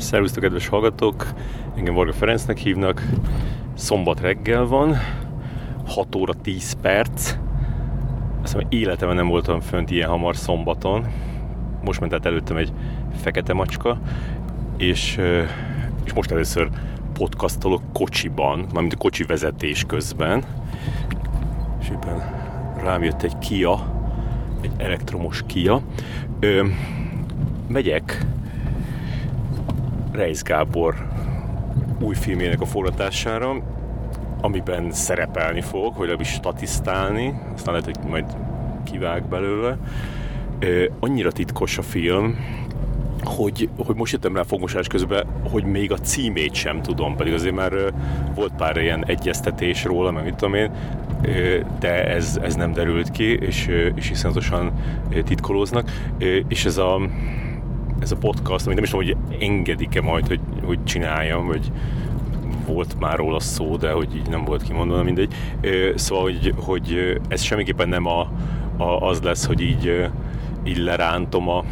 Szervusztok, kedves hallgatók! Engem Varga Ferencnek hívnak. Szombat reggel van, 6 óra 10 perc. Azt hiszem, életemben nem voltam fönt ilyen hamar szombaton. Most ment át előttem egy fekete macska, és, és most először podcastolok kocsiban, mármint a kocsi vezetés közben. És éppen rám jött egy Kia, egy elektromos Kia. Ö, megyek Reis Gábor új filmjének a forgatására, amiben szerepelni fog, hogy legalábbis statisztálni, aztán lehet, hogy majd kivág belőle. Annyira titkos a film, hogy, hogy most jöttem rá fogmosás közben, hogy még a címét sem tudom, pedig azért már volt pár ilyen egyeztetés róla, meg mit tudom én, de ez, ez nem derült ki, és, és iszonyatosan titkolóznak, és ez a ez a podcast, amit nem is tudom, hogy engedik-e majd, hogy, hogy csináljam, vagy volt már róla szó, de hogy így nem volt kimondva, mindegy. Szóval, hogy, hogy ez semmiképpen nem a, a, az lesz, hogy így, így lerántom a,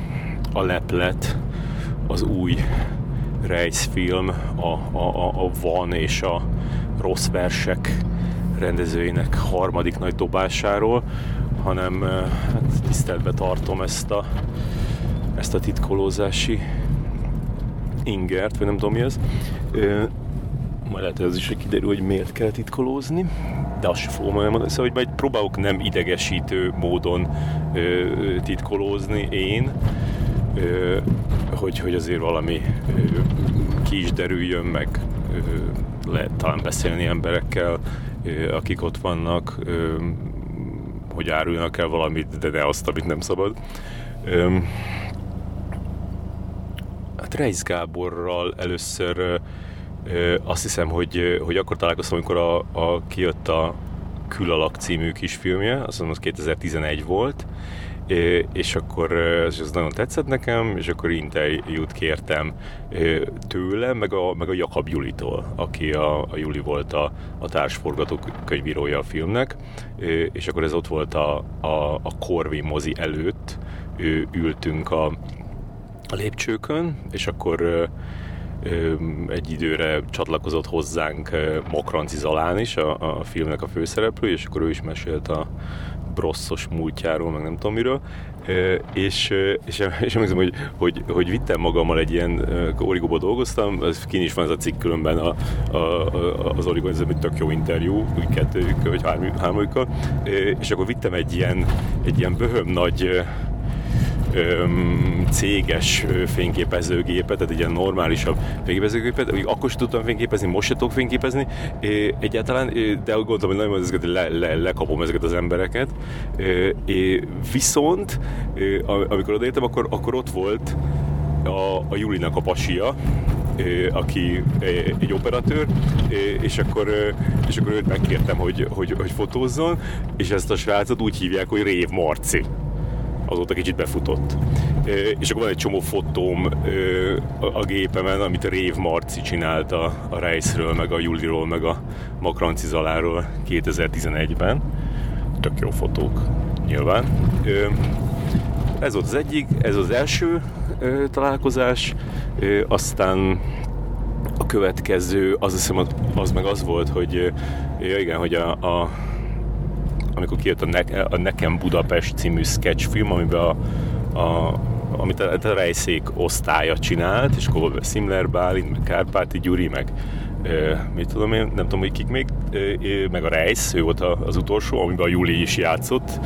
a leplet, az új rejzfilm, a, a, a, a Van és a Rossz Versek rendezőinek harmadik nagy dobásáról, hanem hát tiszteletbe tartom ezt a ezt a titkolózási ingert, vagy nem tudom mi ez. Majd lehet, hogy az is kiderül, hogy miért kell titkolózni, de azt sem fogom olyan mondani, szóval, hogy majd próbálok nem idegesítő módon ö, titkolózni én, ö, hogy, hogy azért valami ö, ki is derüljön, meg ö, lehet talán beszélni emberekkel, ö, akik ott vannak, ö, hogy árulnak el valamit, de ne azt, amit nem szabad. Ö, Hát Reis Gáborral először ö, azt hiszem, hogy, hogy akkor találkoztam, amikor a, a, kijött a Külalak című kisfilmje, azt mondom, az 2011 volt, és akkor ez nagyon tetszett nekem, és akkor interjút kértem tőle, meg a, meg a Jakab Julitól, aki a, a Juli volt a, a társforgató könyvírója a filmnek, és akkor ez ott volt a, a, a Corvi mozi előtt, ültünk a, a lépcsőkön, és akkor ö, ö, egy időre csatlakozott hozzánk Mokranci Zalán is, a, a filmnek a főszereplő, és akkor ő is mesélt a brosszos múltjáról, meg nem tudom miről, és, és, és emlékszem, hogy, hogy, hogy vittem magammal egy ilyen, Origóban dolgoztam, ez kin is van ez a cikk különben a, a, a, az Origó, ez egy tök jó interjú, úgy kettőjük, vagy hármójukkal, és akkor vittem egy ilyen, egy ilyen böhöm nagy céges fényképezőgépet, tehát egy ilyen normálisabb fényképezőgépet, akkor sem tudtam fényképezni, most sem tudok fényképezni egyáltalán, de úgy gondoltam, hogy nagyon ezeket le, le, lekapom ezeket az embereket. Viszont amikor odaértem, akkor, akkor ott volt a, a Julinak a pasia, aki egy operatőr, és akkor, és akkor őt megkértem, hogy, hogy, hogy fotózzon, és ezt a srácot úgy hívják, hogy Rév Marci azóta kicsit befutott. És akkor van egy csomó fotóm a gépemen, amit a Rév Marci csinált a, a meg a Juliról, meg a Makranci Zaláról 2011-ben. Tök jó fotók, nyilván. Ez volt az egyik, ez az első találkozás, aztán a következő, az hiszem, az meg az volt, hogy ja igen, hogy a, a amikor kijött a, ne, a Nekem Budapest című sketchfilm, amiben a, a amit a, a Rejszék osztálya csinált, és akkor Szimler Bálint, meg Kárpáti Gyuri, meg ö, mit tudom én, nem tudom, hogy kik még, ö, meg a Rejsz, ő volt az utolsó, amiben a Juli is játszott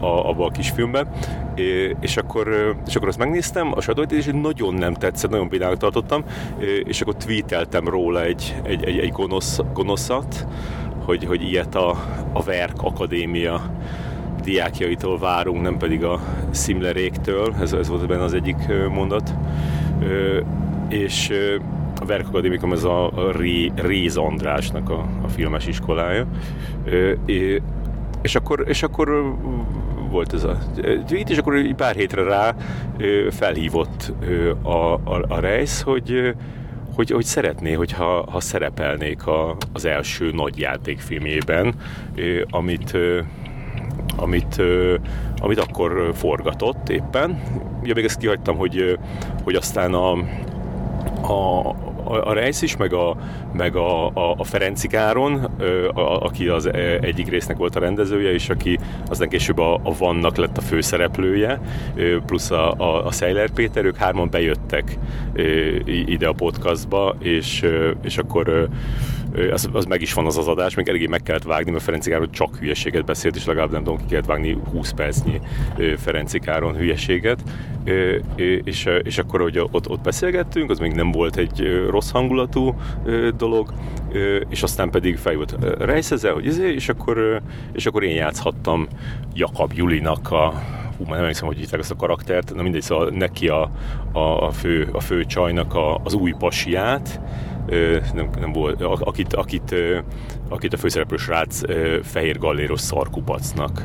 a, abban a kisfilmben, é, és, akkor, és akkor azt megnéztem, a sajtót, és nagyon nem tetszett, nagyon például tartottam, és akkor tweeteltem róla egy, egy, egy, egy gonosz, gonoszat, hogy, hogy ilyet a, a Verk Akadémia diákjaitól várunk, nem pedig a Szimleréktől, ez, ez volt benne az egyik mondat. És a Verk Akadémikum ez a, Ré, Réz Andrásnak a, a filmes iskolája. És akkor, és akkor volt ez a tweet, és akkor pár hétre rá felhívott a, a, a Reis, hogy hogy, hogy szeretné, hogyha ha szerepelnék a, az első nagy játékfilmjében, amit, amit, amit akkor forgatott éppen. Ugye még ezt kihagytam, hogy, hogy aztán a, a, a, a is, meg a, meg a, a, a Ferenci Káron, a, aki az egyik résznek volt a rendezője, és aki aztán később a, a Vannak lett a főszereplője, plusz a, a, a Szejler Péter, ők hárman bejöttek ide a podcastba, és, és akkor az, az meg is van az az adás, még eléggé meg kellett vágni, mert Ferenci Káron csak hülyeséget beszélt, és legalább nem tudom, ki kellett vágni 20 percnyi Ferenci Káron hülyeséget, és, és akkor, hogy ott, ott beszélgettünk, az még nem volt egy rossz hangulatú dolog, és aztán pedig feljött rejszezel, hogy ezért, és akkor, és akkor én játszhattam Jakab Julinak a hú, már nem emlékszem, hogy hívták ezt a karaktert, na mindegy, szóval neki a, a, fő, a fő csajnak a, az új pasiát, nem, nem volt, akit, akit, akit a főszereplő srác fehér galléros szarkupacnak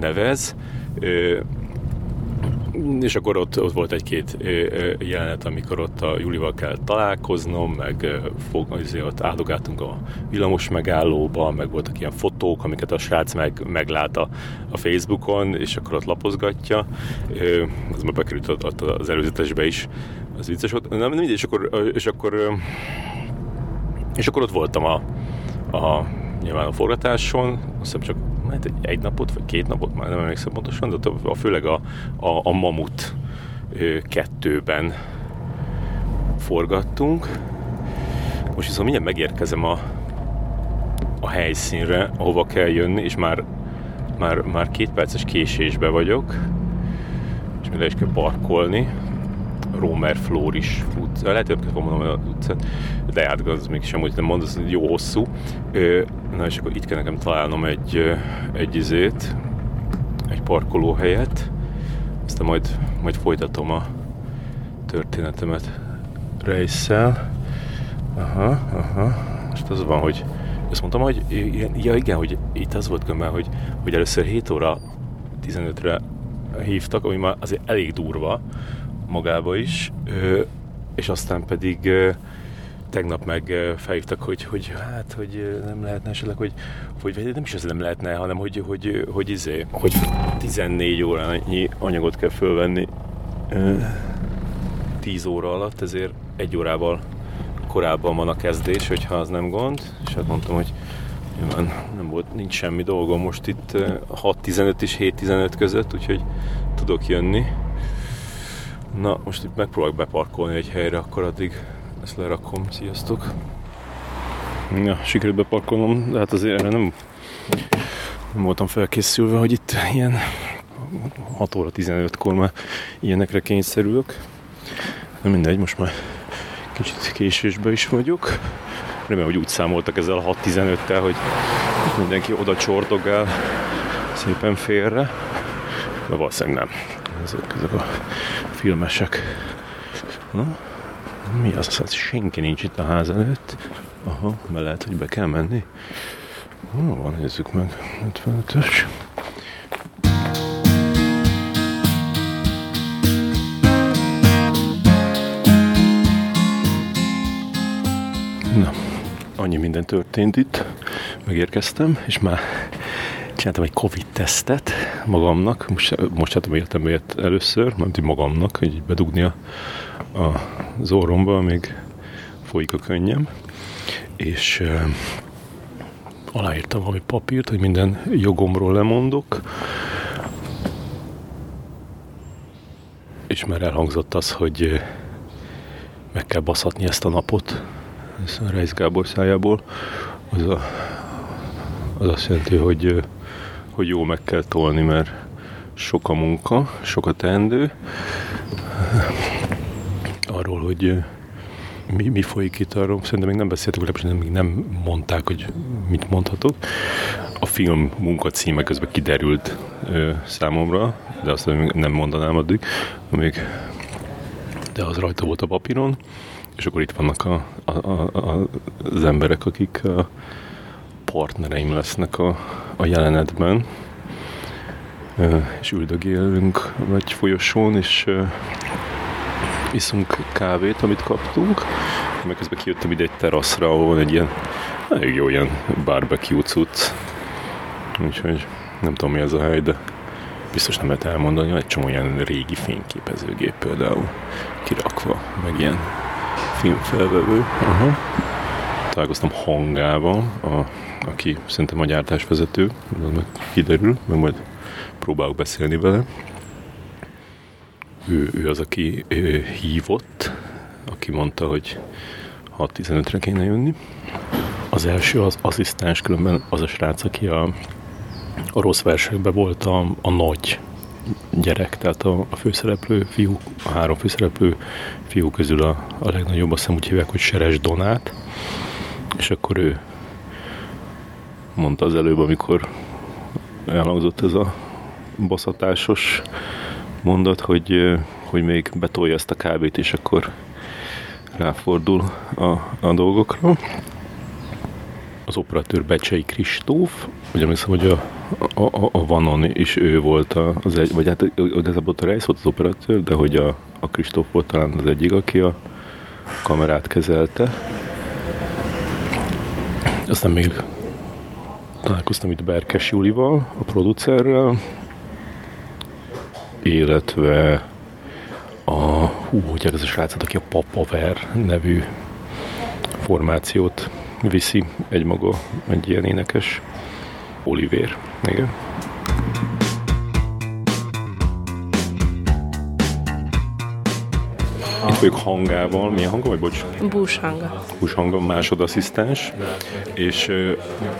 nevez és akkor ott, ott volt egy-két jelenet, amikor ott a Julival kell találkoznom, meg fog, ott áldogáltunk a villamos megállóba, meg voltak ilyen fotók, amiket a srác meg, meglát a, a Facebookon, és akkor ott lapozgatja. Az már bekerült ott az előzetesbe is, az vicces volt. Nem, nem és akkor, és akkor, és akkor ott voltam a, a nyilván a forgatáson, azt hiszem csak hát egy napot, vagy két napot, már nem emlékszem pontosan, de a, a főleg a, a, a Mamut kettőben forgattunk. Most viszont mindjárt megérkezem a, a helyszínre, ahova kell jönni, és már, már, már két perces késésbe vagyok, és mi is kell parkolni. Romer Floris utca, lehet, hogy mondom az utcát, de hát az még sem, hogy nem mondasz, jó hosszú. Na és akkor itt kell nekem találnom egy, egy izét, egy parkolóhelyet, aztán majd, majd folytatom a történetemet rejsszel. Aha, aha. Most az van, hogy azt mondtam, hogy ja igen, hogy itt az volt gömmel, hogy, hogy először 7 óra 15-re hívtak, ami már azért elég durva magába is, és aztán pedig tegnap meg felhívtak, hogy, hogy hát, hogy nem lehetne esetleg, hogy, hogy nem is ez nem lehetne, hanem hogy, hogy, hogy, izé, hogy 14 órányi anyagot kell fölvenni 10 óra alatt, ezért egy órával korábban van a kezdés, hogyha az nem gond, és hát mondtam, hogy nyilván nem volt, nincs semmi dolgom most itt 6.15 és 7.15 között, úgyhogy tudok jönni. Na, most itt megpróbálok beparkolni egy helyre, akkor addig ezt lerakom. Sziasztok! Ja, sikerült beparkolnom, de hát azért erre nem, nem voltam felkészülve, hogy itt ilyen 6 óra 15-kor már ilyenekre kényszerülök. De mindegy, most már kicsit késésbe is vagyok. Remélem, hogy úgy számoltak ezzel a 6-15-tel, hogy mindenki oda csordogál szépen félre. De valószínűleg nem. Ezek, ezek a filmesek. Na, mi az? az senki nincs itt a ház előtt. Aha, be lehet, hogy be kell menni. Hol van, nézzük meg. 55-ös. Na, annyi minden történt itt. Megérkeztem, és már csináltam egy Covid-tesztet magamnak. Most, most hát életemben jött először, nem magamnak, hogy bedugni a az orromba, még folyik a könnyem, és uh, aláírtam valami papírt, hogy minden jogomról lemondok, és már elhangzott az, hogy meg kell baszhatni ezt a napot, ez a Reis Gábor szájából, az, a, az azt jelenti, hogy, hogy jó meg kell tolni, mert sok a munka, sok a teendő, arról, hogy mi, mi folyik itt arról, szerintem még nem beszéltük, legalábbis még nem mondták, hogy mit mondhatok. A film munkacíme közben kiderült ö, számomra, de azt nem mondanám addig, még de az rajta volt a papíron, és akkor itt vannak a, a, a, a, az emberek, akik a partnereim lesznek a, a jelenetben, és üldögélünk egy folyosón, és iszunk kávét, amit kaptunk, meg közben kijöttem ide egy teraszra, ahol van egy ilyen elég jó ilyen barbecue cucc. Úgyhogy nem tudom mi ez a hely, de biztos nem lehet elmondani, egy csomó ilyen régi fényképezőgép például kirakva, meg ilyen filmfelvevő. Uh-huh. Találkoztam Hangával, a, aki szerintem a gyártásvezető, meg kiderül, meg majd próbálok beszélni vele. Ő, ő az, aki ő, hívott, aki mondta, hogy 6-15-re kéne jönni. Az első az asszisztens, különben az a srác, aki a, a rossz versekben volt a, a nagy gyerek, tehát a, a főszereplő fiú, a három főszereplő fiú közül a, a legnagyobb, azt hiszem úgy hívják, hogy Seres Donát, és akkor ő mondta az előbb, amikor elhangzott ez a baszatásos mondat, hogy, hogy még betolja ezt a kábét, és akkor ráfordul a, a dolgokra az operatőr Becsei Kristóf, ugye emlékszem, hogy a, a, a, a Vanon is ő volt az egy, vagy hát igazából a Reis volt az operatőr, de hogy a, a Kristóf volt talán az egyik, aki a kamerát kezelte. Aztán még találkoztam itt Berkes Julival, a producerrel, illetve a, hú, hogy ez a srácot, aki a Papaver nevű formációt viszi egy maga, egy ilyen énekes. Oliver, igen. Itt vagyok hangával, milyen hanga vagy, bocs? Búshanga. Búshanga, másodasszisztens, és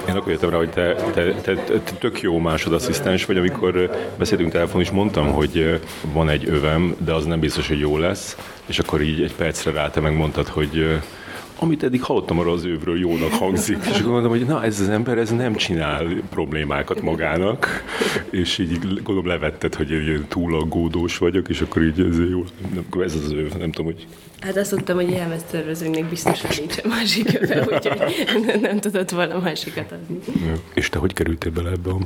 én akkor jöttem rá, hogy te, te, te, te, tök jó másodasszisztens vagy, amikor beszéltünk telefon, is mondtam, hogy van egy övem, de az nem biztos, hogy jó lesz, és akkor így egy percre rá te megmondtad, hogy amit eddig hallottam arra az ővről, jónak hangzik. És gondolom, hogy na, ez az ember ez nem csinál problémákat magának, és így gondolom levetted, hogy én túl aggódós vagyok, és akkor így ez jó, nem, ez az ő, nem tudom, hogy... Hát azt tudtam, hogy jelmeztervezőnknek biztos, hogy nincsen másik öve, úgyhogy nem, nem tudott volna másikat adni. És te hogy kerültél bele ebbe a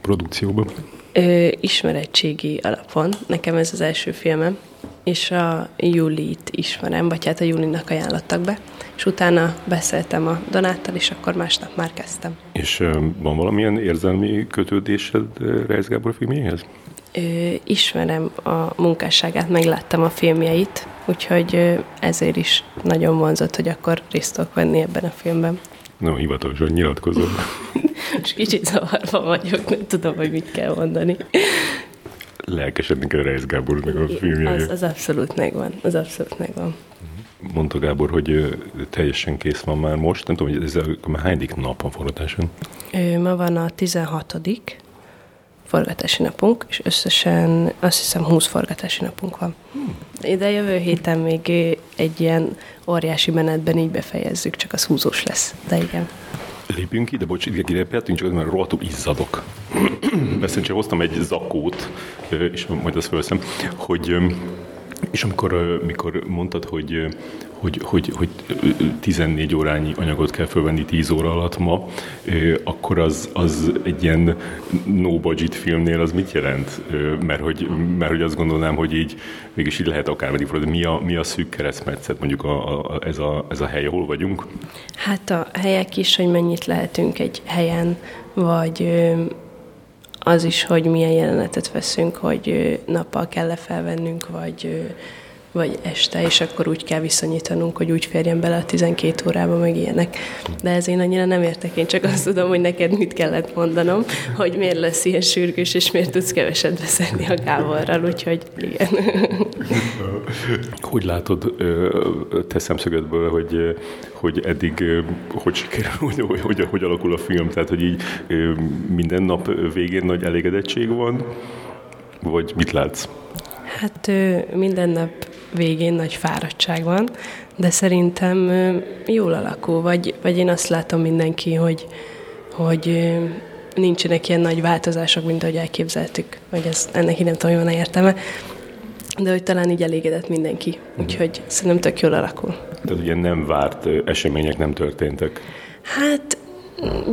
produkcióba? Ö, ismerettségi alapon. Nekem ez az első filmem, és a Julit ismerem, vagy hát a Julinak ajánlottak be, és utána beszéltem a Donáttal, és akkor másnap már kezdtem. És van valamilyen érzelmi kötődésed Reis Gábor filmjéhez? Ö, ismerem a munkásságát, megláttam a filmjeit, úgyhogy ezért is nagyon vonzott, hogy akkor részt tudok venni ebben a filmben. No, hivatalosan nyilatkozom. És kicsit zavarva vagyok, nem tudom, hogy mit kell mondani. Lelkesedni kell Reis Gábornak a filmje. Az, az abszolút megvan, az abszolút megvan. Mondta Gábor, hogy teljesen kész van már most. Nem tudom, hogy ez a, hányadik nap a forgatáson? Ma van a 16 forgatási napunk, és összesen azt hiszem 20 forgatási napunk van. De jövő héten még egy ilyen óriási menetben így befejezzük, csak az húzós lesz. De igen. Lépjünk ide, bocs, ide kiléphetünk, csak mert rohadtul izzadok. Ezt hoztam egy zakót, és majd azt felveszem, hogy és amikor, amikor mondtad, hogy, hogy, hogy, hogy 14 órányi anyagot kell fölvenni 10 óra alatt ma, akkor az, az egy ilyen no-budget filmnél az mit jelent? Mert hogy, mert hogy azt gondolnám, hogy így mégis így lehet akármeddig fordulni. Mi a, mi a szűk keresztmetszet, mondjuk a, a, ez, a, ez a hely, ahol vagyunk? Hát a helyek is, hogy mennyit lehetünk egy helyen, vagy az is, hogy milyen jelenetet veszünk, hogy nappal kell felvennünk, vagy, vagy este, és akkor úgy kell viszonyítanunk, hogy úgy férjen bele a 12 órába, meg ilyenek. De ez én annyira nem értek, én csak azt tudom, hogy neked mit kellett mondanom, hogy miért lesz ilyen sürgős, és miért tudsz keveset beszélni a Gáborral, úgyhogy igen. Hogy látod te szemszögedből, hogy, hogy eddig hogy sikerül, hogy, hogy, hogy alakul a film? Tehát, hogy így minden nap végén nagy elégedettség van, vagy mit látsz? Hát minden nap végén nagy fáradtság van, de szerintem jól alakul, vagy, vagy én azt látom mindenki, hogy, hogy nincsenek ilyen nagy változások, mint ahogy elképzeltük, vagy ez, ennek így nem tudom, hogy van értelme, de hogy talán így elégedett mindenki, mhm. úgyhogy szerintem tök jól alakul. De ugye nem várt események nem történtek. Hát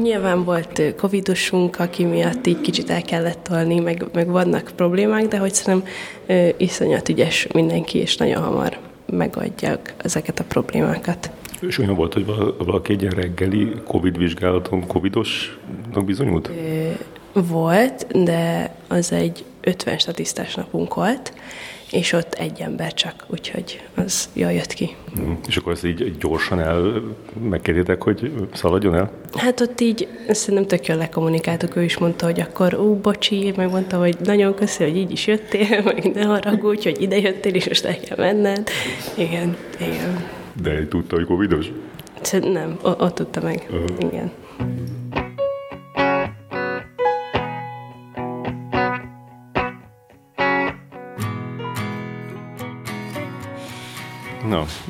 Nyilván volt covidosunk, aki miatt így kicsit el kellett tolni, meg, meg vannak problémák, de hogy szerintem iszonyat ügyes mindenki, és nagyon hamar megadják ezeket a problémákat. És olyan volt, hogy valaki egy reggeli Covid vizsgálaton Covidosnak bizonyult? Volt, de az egy 50 statisztás napunk volt, és ott egy ember csak, úgyhogy az jól jött ki. Mm. És akkor ezt így gyorsan el megkérjétek, hogy szaladjon el? Hát ott így szerintem tök jól lekommunikáltuk, ő is mondta, hogy akkor ú, bocsi, meg mondta, hogy nagyon köszi, hogy így is jöttél, meg ne haragudj, hogy ide jöttél, és most el kell menned. Igen, igen. De tudta, hogy covidos? Nem, ott tudta meg. Uh-huh. Igen.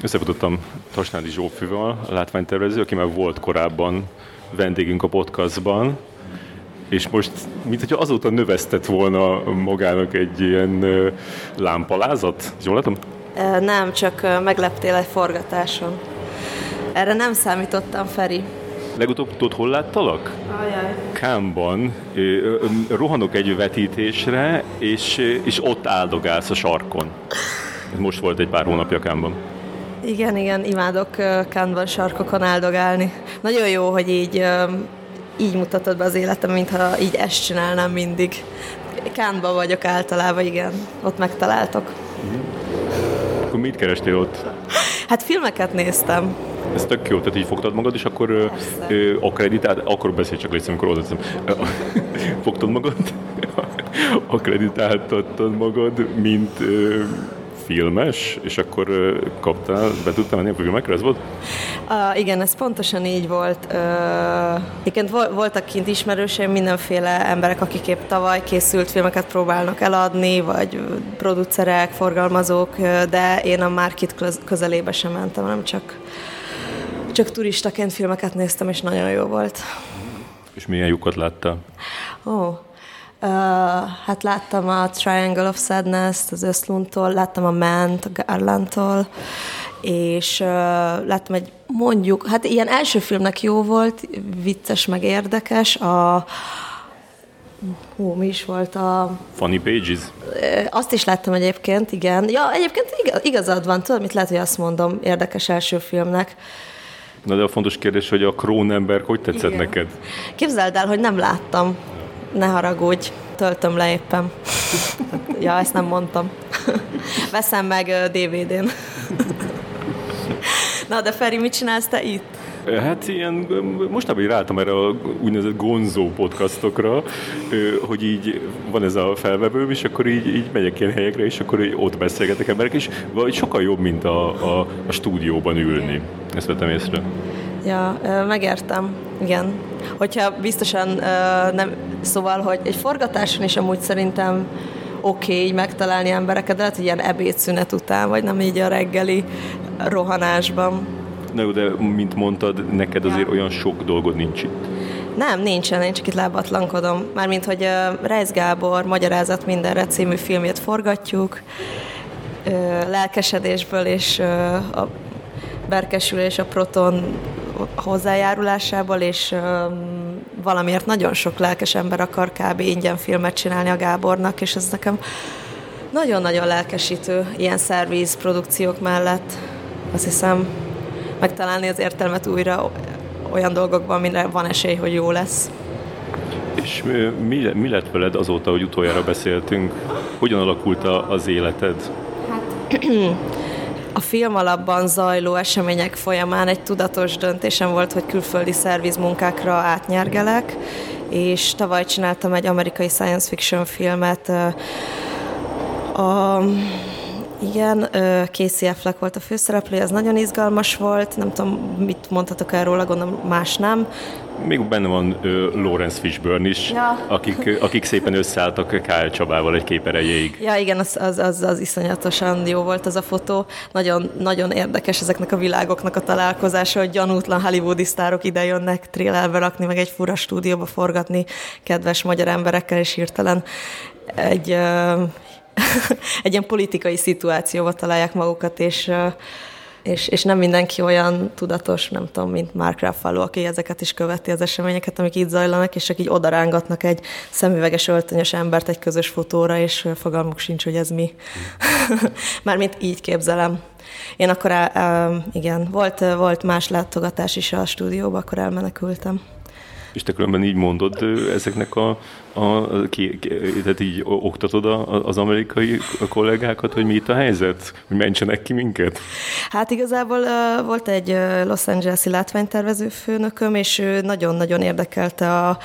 Összefutottam Tasnádi Zsófival, a látványtervező, aki már volt korábban vendégünk a podcastban, és most, mint hogyha azóta növesztett volna magának egy ilyen lámpalázat. Jól látom? Nem, csak megleptél egy forgatáson. Erre nem számítottam, Feri. Legutóbb tudod, hol láttalak? Ajaj. Kámban. Rohanok egy vetítésre, és, és ott áldogálsz a sarkon. Most volt egy pár hónapja Kámban. Igen, igen, imádok Kámban sarkokon áldogálni. Nagyon jó, hogy így, így mutatod be az életem, mintha így ezt csinálnám mindig. Kánban vagyok általában, igen. Ott megtaláltok. Akkor mit kerestél ott? Hát filmeket néztem. Ez tök jó, tehát így fogtad magad, és akkor ö, akreditált, akkor beszélj csak légy, amikor oda Fogtad magad, akreditáltattad magad, mint ö, filmes, és akkor kaptál, be tudtál menni a filmekre, ez volt? Uh, igen, ez pontosan így volt. Uh, igen, voltak kint ismerőseim, mindenféle emberek, akik épp tavaly készült filmeket próbálnak eladni, vagy producerek, forgalmazók, de én a Market közelébe sem mentem, nem csak, csak turistaként filmeket néztem, és nagyon jó volt. És milyen lyukat láttál? Ó, oh, Uh, hát láttam a Triangle of Sadness-t az Öszluntól, láttam a Ment a Garlandtól, és uh, láttam egy mondjuk, hát ilyen első filmnek jó volt, vicces meg érdekes, a Hú, mi is volt a... Funny Pages? Azt is láttam egyébként, igen. Ja, egyébként igazad van, tudod, mit lehet, hogy azt mondom, érdekes első filmnek. Na de a fontos kérdés, hogy a Krónemberg hogy tetszett igen. neked? Képzeld el, hogy nem láttam ne haragudj, töltöm le éppen. ja, ezt nem mondtam. Veszem meg DVD-n. Na, de Feri, mit csinálsz te itt? Hát ilyen, mostában így ráálltam erre a úgynevezett gonzó podcastokra, hogy így van ez a felvevőm, és akkor így, így megyek ilyen helyekre, és akkor így ott beszélgetek emberek, és vagy sokkal jobb, mint a, a, a stúdióban ülni. Ezt vettem észre. Ja, megértem, igen. Hogyha biztosan nem, szóval, hogy egy forgatáson is amúgy szerintem oké okay, így megtalálni embereket, de hát ilyen ebédszünet után, vagy nem így a reggeli rohanásban. Na jó, de mint mondtad, neked azért ja. olyan sok dolgod nincs itt. Nem, nincsen, én csak itt lábatlankodom. Mármint, hogy uh, Reis Gábor Magyarázat mindenre című filmjét forgatjuk, uh, lelkesedésből és uh, a berkesülés a Proton hozzájárulásából, és valamiért nagyon sok lelkes ember akar kb. ingyen filmet csinálni a Gábornak, és ez nekem nagyon-nagyon lelkesítő ilyen szerviz produkciók mellett. Azt hiszem, megtalálni az értelmet újra olyan dolgokban, amire van esély, hogy jó lesz. És mi, mi lett veled azóta, hogy utoljára beszéltünk? Hogyan alakult az életed? Hát a film alapban zajló események folyamán egy tudatos döntésem volt, hogy külföldi szervizmunkákra átnyergelek, és tavaly csináltam egy amerikai science fiction filmet a igen, Casey Affleck volt a főszereplő, ez nagyon izgalmas volt, nem tudom, mit mondhatok erről, gondolom más nem. Még benne van uh, Lawrence Fishburne is, ja. akik, akik szépen összeálltak Kyle Csabával egy kép erejéig. Ja, igen, az, az, az, az iszonyatosan jó volt az a fotó. Nagyon, nagyon érdekes ezeknek a világoknak a találkozása, hogy gyanútlan hollywoodi sztárok ide jönnek trélerbe rakni, meg egy fura stúdióba forgatni kedves magyar emberekkel, és hirtelen egy uh, egy ilyen politikai szituációba találják magukat, és, és, és nem mindenki olyan tudatos, nem tudom, mint Mark Ruffalo, aki ezeket is követi az eseményeket, amik itt zajlanak, és csak így odarángatnak egy szemüveges öltönyös embert egy közös fotóra, és fogalmuk sincs, hogy ez mi. Mármint így képzelem. Én akkor, el, igen, volt, volt más látogatás is a stúdióba, akkor elmenekültem. És te különben így mondod ezeknek a, a ki, ki, tehát így oktatod a, az amerikai kollégákat, hogy mi itt a helyzet? Hogy mentsenek ki minket? Hát igazából uh, volt egy Los Angeles-i látványtervező főnököm, és ő nagyon-nagyon érdekelte a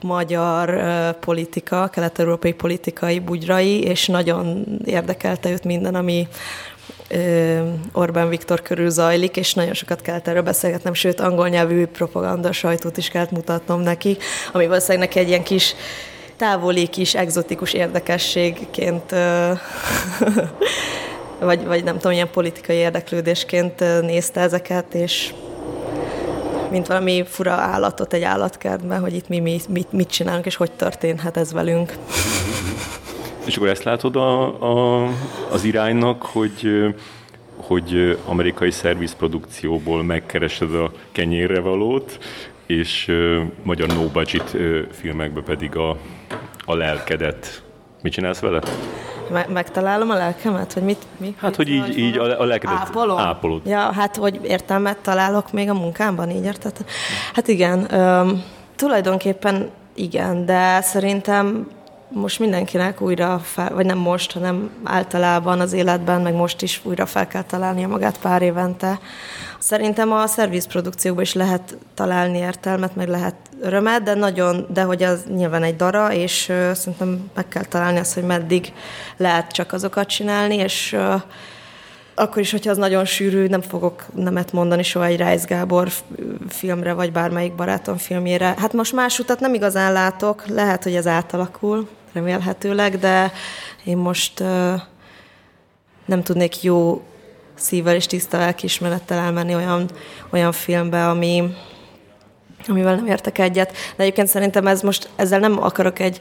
magyar uh, politika, kelet-európai politikai bugyrai, és nagyon érdekelte őt minden, ami Orbán Viktor körül zajlik, és nagyon sokat kellett erről beszélgetnem, sőt, angol nyelvű propaganda sajtót is kellett mutatnom neki, ami valószínűleg neki egy ilyen kis távoli kis egzotikus érdekességként vagy, vagy nem tudom, ilyen politikai érdeklődésként nézte ezeket, és mint valami fura állatot egy állatkertben, hogy itt mi, mi mit, mit csinálunk, és hogy történhet ez velünk. És akkor ezt látod a, a, az iránynak, hogy hogy amerikai szervizprodukcióból megkeresed a kenyérre valót, és magyar no-budget filmekbe pedig a, a lelkedet. Mit csinálsz vele? Me- megtalálom a lelkemet? Hogy mit, mi, hát, mit hogy így, így a, a lelkedet ápolom? ápolod. Ja, hát, hogy értelmet találok még a munkámban, így érted? Hát igen, um, tulajdonképpen igen, de szerintem most mindenkinek újra fel, vagy nem most, hanem általában az életben, meg most is újra fel kell találnia magát pár évente. Szerintem a szervizprodukciókban is lehet találni értelmet, meg lehet örömet, de nagyon, de hogy az nyilván egy dara, és uh, szerintem meg kell találni azt, hogy meddig lehet csak azokat csinálni, és uh, akkor is, hogyha az nagyon sűrű, nem fogok nemet mondani soha egy Reis Gábor filmre, vagy bármelyik barátom filmjére. Hát most más utat nem igazán látok, lehet, hogy ez átalakul, remélhetőleg, de én most nem tudnék jó szívvel és tiszta lelkiismerettel elmenni olyan, olyan filmbe, ami, amivel nem értek egyet. De egyébként szerintem ez most, ezzel nem akarok egy,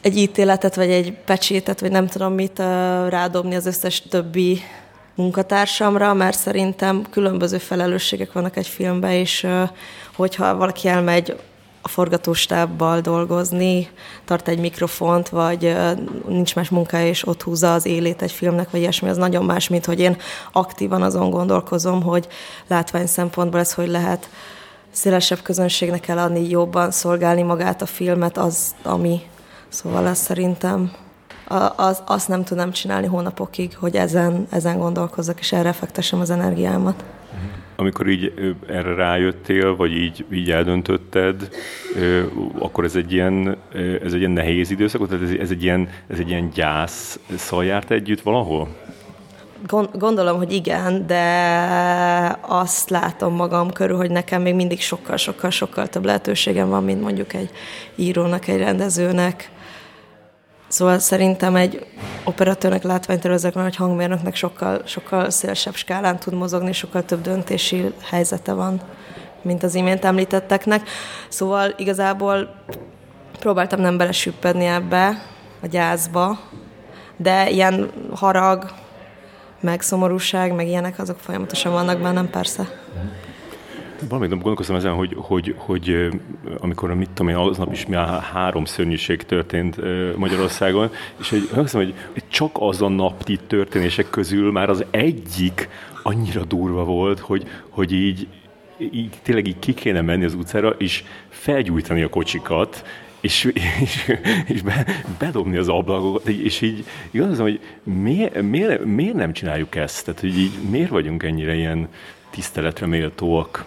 egy ítéletet, vagy egy pecsétet, vagy nem tudom mit rádobni az összes többi munkatársamra, mert szerintem különböző felelősségek vannak egy filmben, és hogyha valaki elmegy a forgatóstábbal dolgozni, tart egy mikrofont, vagy nincs más munkája, és ott húzza az élét egy filmnek, vagy ilyesmi, az nagyon más, mint hogy én aktívan azon gondolkozom, hogy látvány szempontból ez hogy lehet szélesebb közönségnek eladni, jobban szolgálni magát a filmet, az, ami. Szóval ez szerintem az, azt nem tudnám csinálni hónapokig, hogy ezen, ezen gondolkozzak, és erre fektessem az energiámat. Amikor így erre rájöttél, vagy így, így eldöntötted, akkor ez egy ilyen, ez egy ilyen nehéz időszak, tehát ez, ez, egy ilyen, ez egy ilyen gyász járt együtt valahol? Gondolom, hogy igen, de azt látom magam körül, hogy nekem még mindig sokkal-sokkal-sokkal több lehetőségem van, mint mondjuk egy írónak, egy rendezőnek, Szóval szerintem egy operatőrnek, látványtervezőknek, vagy hangmérnöknek sokkal, sokkal szélesebb skálán tud mozogni, sokkal több döntési helyzete van, mint az imént említetteknek. Szóval igazából próbáltam nem belesüppedni ebbe, a gyászba, de ilyen harag, meg szomorúság, meg ilyenek, azok folyamatosan vannak bennem persze. Valamit gondolkoztam ezen, hogy, hogy, hogy amikor, mit tudom én, aznap is már három szörnyűség történt Magyarországon, és hogy, hiszem, hogy csak azon napi történések közül már az egyik annyira durva volt, hogy, hogy így, így tényleg így ki kéne menni az utcára, és felgyújtani a kocsikat, és, és, és be, bedobni az ablakokat, és így igazán, hogy miért, miért, miért nem csináljuk ezt? Tehát, hogy így miért vagyunk ennyire ilyen tiszteletre méltóak?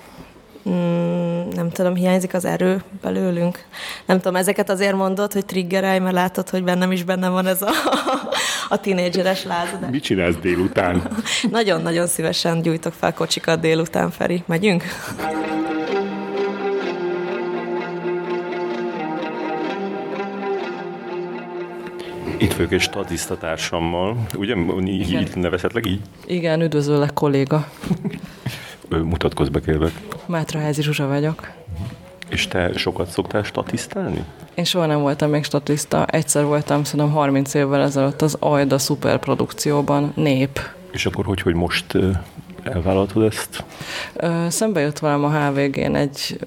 Mm, nem tudom, hiányzik az erő belőlünk. Nem tudom, ezeket azért mondod, hogy triggerelj, mert látod, hogy bennem is benne van ez a, a tinédzseres lázadás. Mit csinálsz délután? Nagyon-nagyon szívesen gyújtok fel kocsikat délután, Feri. Megyünk? Itt vagyok egy statisztatársammal, ugye? Így, így nevezhetlek így? Igen, üdvözöllek kolléga. Mutatkozz be, kérlek. Mátraházi Zsuzsa vagyok. És te sokat szoktál statisztálni? Én soha nem voltam még statiszta. Egyszer voltam, szerintem 30 évvel ezelőtt az Ajda szuperprodukcióban, Nép. És akkor hogy, hogy most elvállaltad ezt? Szembe jött velem a HVG-n egy,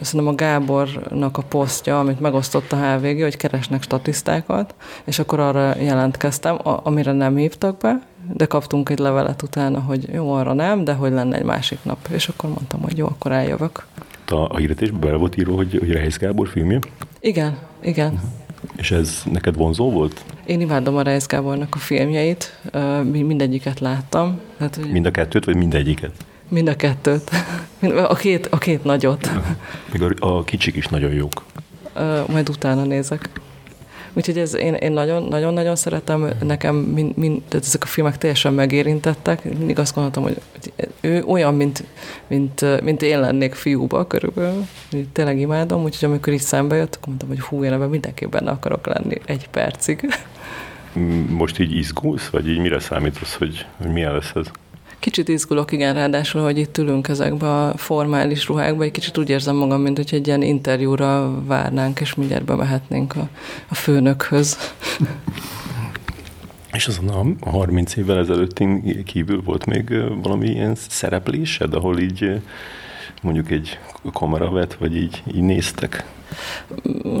szerintem a Gábornak a posztja, amit megosztott a HVG, hogy keresnek statisztákat, és akkor arra jelentkeztem, amire nem hívtak be, de kaptunk egy levelet utána, hogy jó, arra nem, de hogy lenne egy másik nap. És akkor mondtam, hogy jó, akkor eljövök. a, a hirdetésben bele volt írva, hogy, hogy Reis Gábor filmje? Igen, igen. És ez neked vonzó volt? Én imádom a Reis Gábornak a filmjeit, mindegyiket láttam. Hát, Mind a kettőt, vagy mindegyiket? Mind a kettőt. A két, a két nagyot. Még a, a kicsik is nagyon jók. Majd utána nézek. Úgyhogy ez, én, én nagyon, nagyon, nagyon szeretem, nekem mind, mind, tehát ezek a filmek teljesen megérintettek. Mindig azt gondoltam, hogy ő olyan, mint, mint, mint én lennék fiúba körülbelül. Tényleg imádom, úgyhogy amikor így szembe jött, akkor mondtam, hogy hú, én ebben mindenképp benne akarok lenni egy percig. Most így izgulsz, vagy így mire számítasz, hogy, hogy milyen lesz ez? Kicsit izgulok, igen, ráadásul, hogy itt ülünk ezekbe a formális ruhákba, egy kicsit úgy érzem magam, mint hogy egy ilyen interjúra várnánk, és mindjárt bemehetnénk a, a főnökhöz. És azon a 30 évvel ezelőttin kívül volt még valami ilyen szereplésed, ahol így mondjuk egy kameravet, vagy így, így néztek?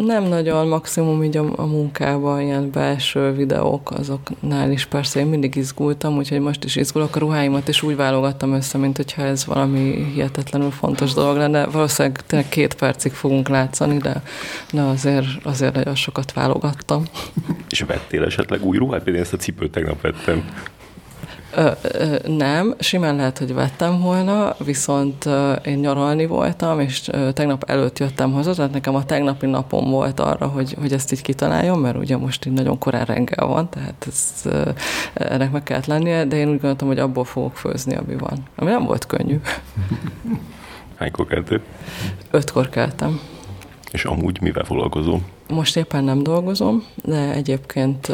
Nem nagyon, maximum így a, a munkában ilyen belső videók, azoknál is persze én mindig izgultam, úgyhogy most is izgulok a ruháimat, és úgy válogattam össze, mint hogyha ez valami hihetetlenül fontos dolog lenne. Valószínűleg tényleg két percig fogunk látszani, de, de azért, azért nagyon sokat válogattam. És vettél esetleg új ruhát? Például ezt a cipőt tegnap vettem. Ö, ö, nem, simán lehet, hogy vettem volna, viszont ö, én nyaralni voltam, és ö, tegnap előtt jöttem haza, tehát nekem a tegnapi napom volt arra, hogy, hogy ezt így kitaláljon, mert ugye most így nagyon korán reggel van, tehát ez, ö, ennek meg kellett lennie, de én úgy gondoltam, hogy abból fogok főzni, ami van. Ami nem volt könnyű. Hánykor keltél? Ötkor keltem. És amúgy mivel foglalkozom? Most éppen nem dolgozom, de egyébként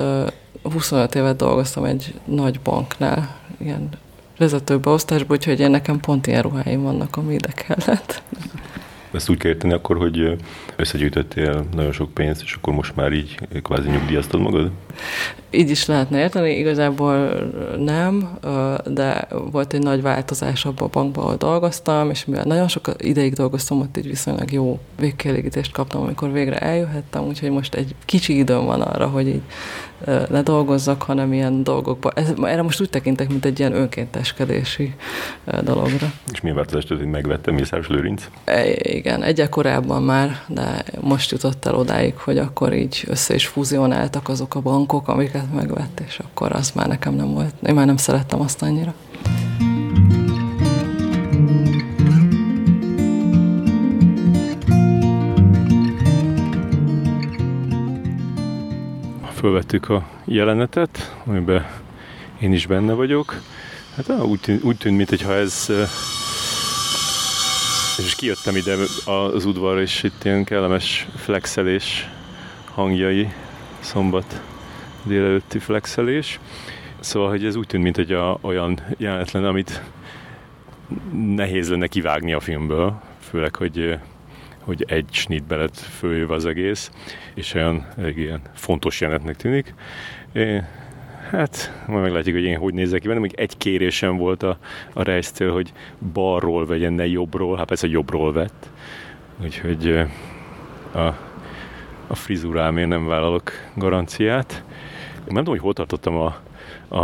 25 évet dolgoztam egy nagy banknál, ilyen vezetőbeosztásban, úgyhogy én nekem pont ilyen ruháim vannak, ami ide kellett. Ezt úgy kell akkor, hogy összegyűjtöttél nagyon sok pénzt, és akkor most már így kvázi nyugdíjaztad magad? Így is lehetne érteni, igazából nem, de volt egy nagy változás abban a bankban, ahol dolgoztam, és mivel nagyon sok ideig dolgoztam, ott egy viszonylag jó végkielégítést kaptam, amikor végre eljöhettem, úgyhogy most egy kicsi időm van arra, hogy így ne dolgozzak, hanem ilyen dolgokba. Ez, erre most úgy tekintek, mint egy ilyen önkénteskedési dologra. És milyen változást történt? Megvettem Mészáros Lőrinc? E, igen, egyre korábban már, de most jutott el odáig, hogy akkor így össze is fúzionáltak azok a bankok, amiket megvett, és akkor az már nekem nem volt. Én már nem szerettem azt annyira. fölvettük a jelenetet, amiben én is benne vagyok. Hát úgy tűnt, úgy tűnt mintha ez és kijöttem ide az udvarra, és itt ilyen kellemes flexelés hangjai, szombat délelőtti flexelés. Szóval, hogy ez úgy tűnt, mint hogy a, olyan jelenet lenne, amit nehéz lenne kivágni a filmből, főleg, hogy hogy egy snitbe lett följöve az egész, és olyan egy ilyen fontos jelenetnek tűnik. É, hát, majd meglátjuk, hogy én hogy nézek ki benne. Még egy kérésem volt a, a rejsztől, hogy balról vegyen, ne jobbról. Hát persze jobbról vett. Úgyhogy a, a frizurámért nem vállalok garanciát. Nem tudom, hogy hol tartottam a, a,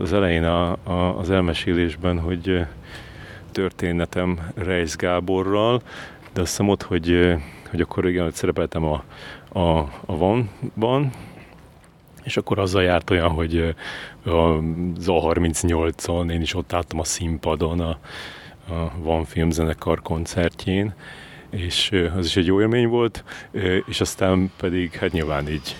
az elején a, a, az elmesélésben, hogy történetem Reis Gáborral de azt hiszem ott, hogy, hogy akkor igen, hogy szerepeltem a, a, a Van-ban, és akkor azzal járt olyan, hogy az A38-on én is ott álltam a színpadon a, a Van filmzenekar koncertjén, és az is egy jó élmény volt, és aztán pedig hát nyilván így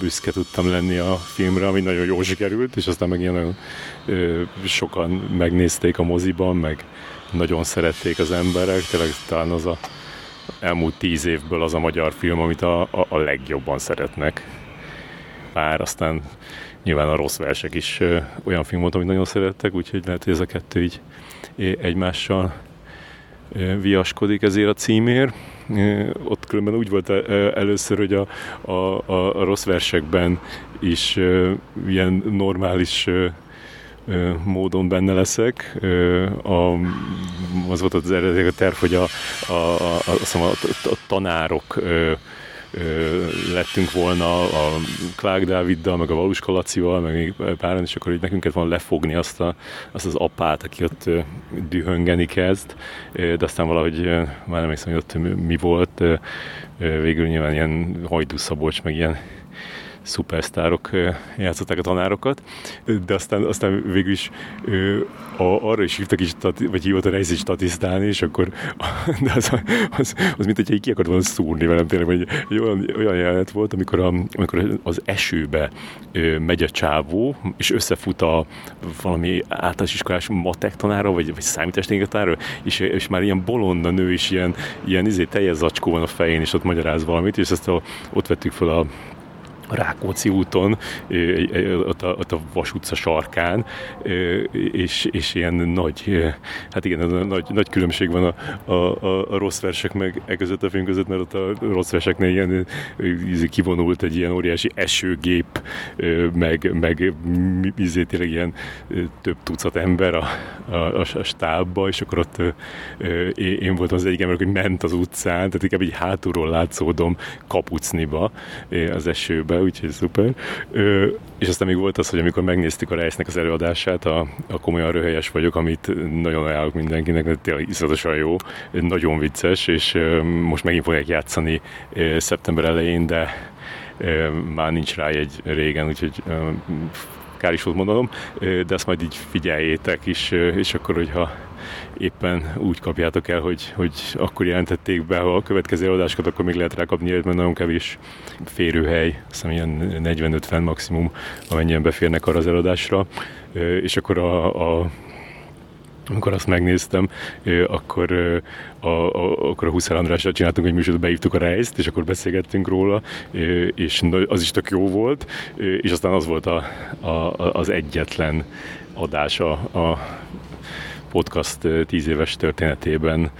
büszke tudtam lenni a filmre, ami nagyon jól sikerült, és aztán meg ilyen nagyon sokan megnézték a moziban, meg nagyon szerették az emberek, tényleg talán az a elmúlt tíz évből az a magyar film, amit a, a, a legjobban szeretnek. Bár aztán nyilván a rossz versek is ö, olyan film volt, amit nagyon szerettek, úgyhogy lehet, hogy ez a kettő így egymással ö, viaskodik ezért a címér. Ott különben úgy volt először, hogy a, a, a rossz versekben is ilyen normális módon benne leszek. A, az volt az eredeti a terv, hogy a, a, a, a, a, a tanárok lettünk volna a Clark Dáviddal, meg a Valuska Lacival, meg még páran, és akkor így nekünk volna lefogni azt, a, azt az apát, aki ott dühöngeni kezd, de aztán valahogy már nem hiszem, hogy ott mi volt, végül nyilván ilyen Hajdú Szabolcs, meg ilyen szupersztárok játszották a tanárokat, de aztán, aztán végül is a, arra is hívtak is, vagy hívott a is statisztálni, és akkor de az, az, az mint hogy ki akart volna szúrni velem tényleg, hogy egy olyan, olyan jelenet volt, amikor, a, amikor az esőbe megy a csávó, és összefut a valami általános iskolás matek tanára, vagy, vagy számítástechnika tanára, és, és már ilyen bolonda nő is ilyen, ilyen izé, teljes zacskó van a fején, és ott magyaráz valamit, és ezt a, ott vettük fel a Rákóczi úton, ott a, ott a Vas utca sarkán, és, és ilyen nagy, hát igen, nagy, nagy különbség van a, a, a rossz versek meg e között a film között, mert ott a rossz verseknél ilyen kivonult egy ilyen óriási esőgép, meg, meg izé, tényleg ilyen több tucat ember a, a, a stábba, és akkor ott én voltam az egyik ember, hogy ment az utcán, tehát inkább így hátulról látszódom kapucniba az esőbe, úgyhogy szuper. Ö, és aztán még volt az, hogy amikor megnéztük a Reisnek az előadását, a, a komolyan röhelyes vagyok, amit nagyon ajánlok mindenkinek, mert tényleg iszonyatosan jó, nagyon vicces, és ö, most megint fogják játszani ö, szeptember elején, de már nincs rá egy régen, úgyhogy kár is volt mondanom, de azt majd így figyeljétek is, és akkor, hogyha éppen úgy kapjátok el, hogy, hogy akkor jelentették be a következő adásokat, akkor még lehet rákapni, mert nagyon kevés férőhely, azt hiszem ilyen 40-50 maximum, amennyien beférnek arra az eladásra, és akkor a, a amikor azt megnéztem, akkor a, a, akkor a Huszár Andrással csináltunk egy műsort, beívtuk a rejzt, és akkor beszélgettünk róla, és az is tök jó volt, és aztán az volt a, a, az egyetlen adása a podcast tíz éves történetében,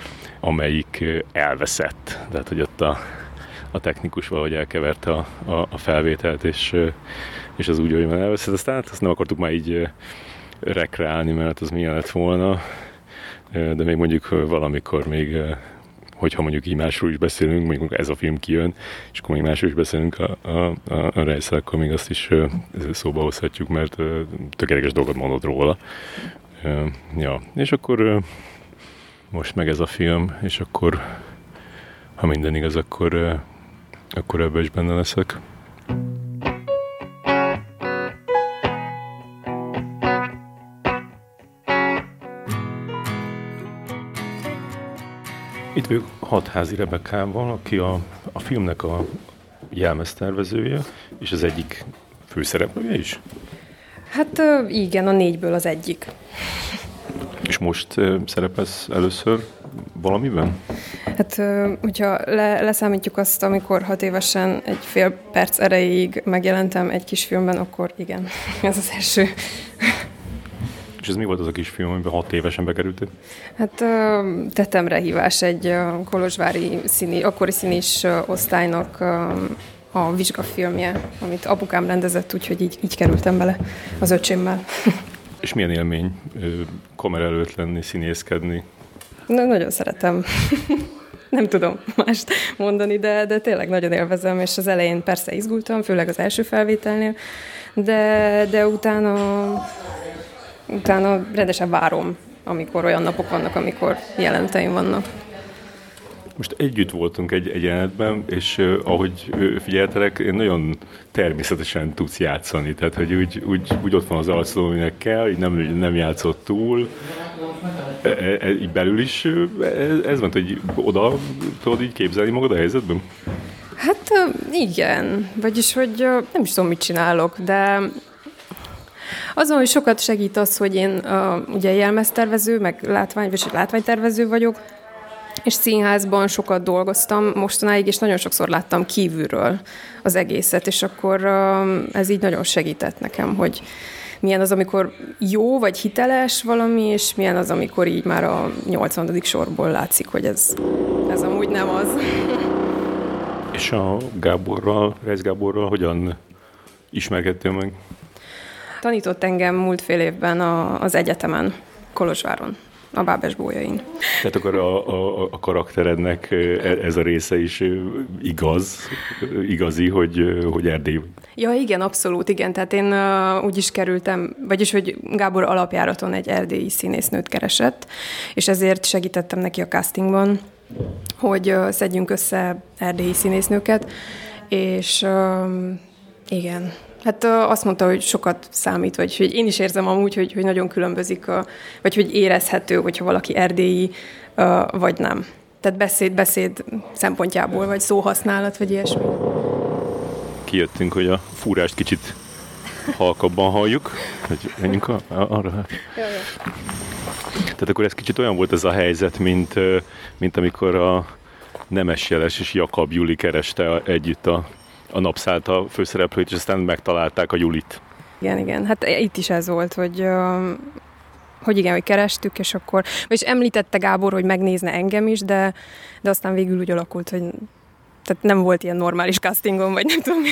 amelyik elveszett. Tehát, hogy ott a, a technikus valahogy elkeverte a, a, a felvételt, és, és az úgy, hogy elveszett. Aztán hát azt nem akartuk már így rekreálni, mert az milyen lett volna, de még mondjuk valamikor még hogyha mondjuk így másról is beszélünk, mondjuk ez a film kijön, és akkor még másról is beszélünk a, a, a, a rejszel, akkor még azt is szóba hozhatjuk, mert tökéletes dolgot mondod róla. Ja, és akkor most meg ez a film, és akkor ha minden igaz, akkor, akkor ebbe is benne leszek. Itt vagyok Hatházi Rebekával, aki a, a filmnek a jelmeztervezője, és az egyik főszereplője is. Hát igen, a négyből az egyik. És most szerepelsz először valamiben? Hát, hogyha le, leszámítjuk azt, amikor hat évesen egy fél perc erejéig megjelentem egy kis filmben, akkor igen, ez az első. És ez mi volt az a kis film, amiben hat évesen bekerültél? Hát tettem hívás egy kolozsvári színi, akkori színis osztálynak a vizsgafilmje, amit apukám rendezett, úgyhogy így, így kerültem bele az öcsémmel. És milyen élmény kamera előtt lenni, színészkedni? Na, nagyon szeretem. Nem tudom mást mondani, de, de tényleg nagyon élvezem, és az elején persze izgultam, főleg az első felvételnél, de, de utána, utána rendesen várom, amikor olyan napok vannak, amikor jelenteim vannak. Most együtt voltunk egy, egy jelenetben, és uh, ahogy uh, figyeltelek, én nagyon természetesen tudsz játszani. Tehát, hogy úgy, úgy, úgy ott van az arcodon, aminek kell, így nem, nem játszott túl. E, e, e, így belül is ez, ez van, hogy oda tudod így képzelni magad a helyzetben? Hát igen, vagyis, hogy nem is tudom, mit csinálok, de azon, hogy sokat segít az, hogy én uh, ugye jelmeztervező, meg látvány, vagy látványtervező vagyok, és színházban sokat dolgoztam mostanáig, és nagyon sokszor láttam kívülről az egészet, és akkor ez így nagyon segített nekem, hogy milyen az, amikor jó vagy hiteles valami, és milyen az, amikor így már a 80. sorból látszik, hogy ez, ez amúgy nem az. És a Gáborral, Reis Gáborral hogyan ismerkedtél meg? Tanított engem múlt fél évben a, az egyetemen, Kolozsváron. a Bábes bójain. Tehát akkor a, a, a karakterednek ez a része is igaz, igazi, hogy, hogy Erdély. Ja, igen, abszolút, igen. Tehát én úgy is kerültem, vagyis, hogy Gábor alapjáraton egy erdélyi színésznőt keresett, és ezért segítettem neki a castingban, hogy szedjünk össze erdélyi színésznőket, és igen, Hát azt mondta, hogy sokat számít, vagy hogy én is érzem amúgy, hogy, hogy nagyon különbözik, a, vagy hogy érezhető, hogyha valaki erdélyi, vagy nem. Tehát beszéd, beszéd szempontjából, vagy szóhasználat, vagy ilyesmi. Kijöttünk, hogy a fúrást kicsit halkabban halljuk, hogy menjünk a, arra. Tehát akkor ez kicsit olyan volt ez a helyzet, mint, mint amikor a Nemes Jeles és Jakab Juli kereste együtt a a napszállt a főszereplőt, és aztán megtalálták a Julit. Igen, igen. Hát itt is ez volt, hogy hogy igen, hogy kerestük, és akkor, és említette Gábor, hogy megnézne engem is, de, de aztán végül úgy alakult, hogy tehát nem volt ilyen normális castingon, vagy nem tudom.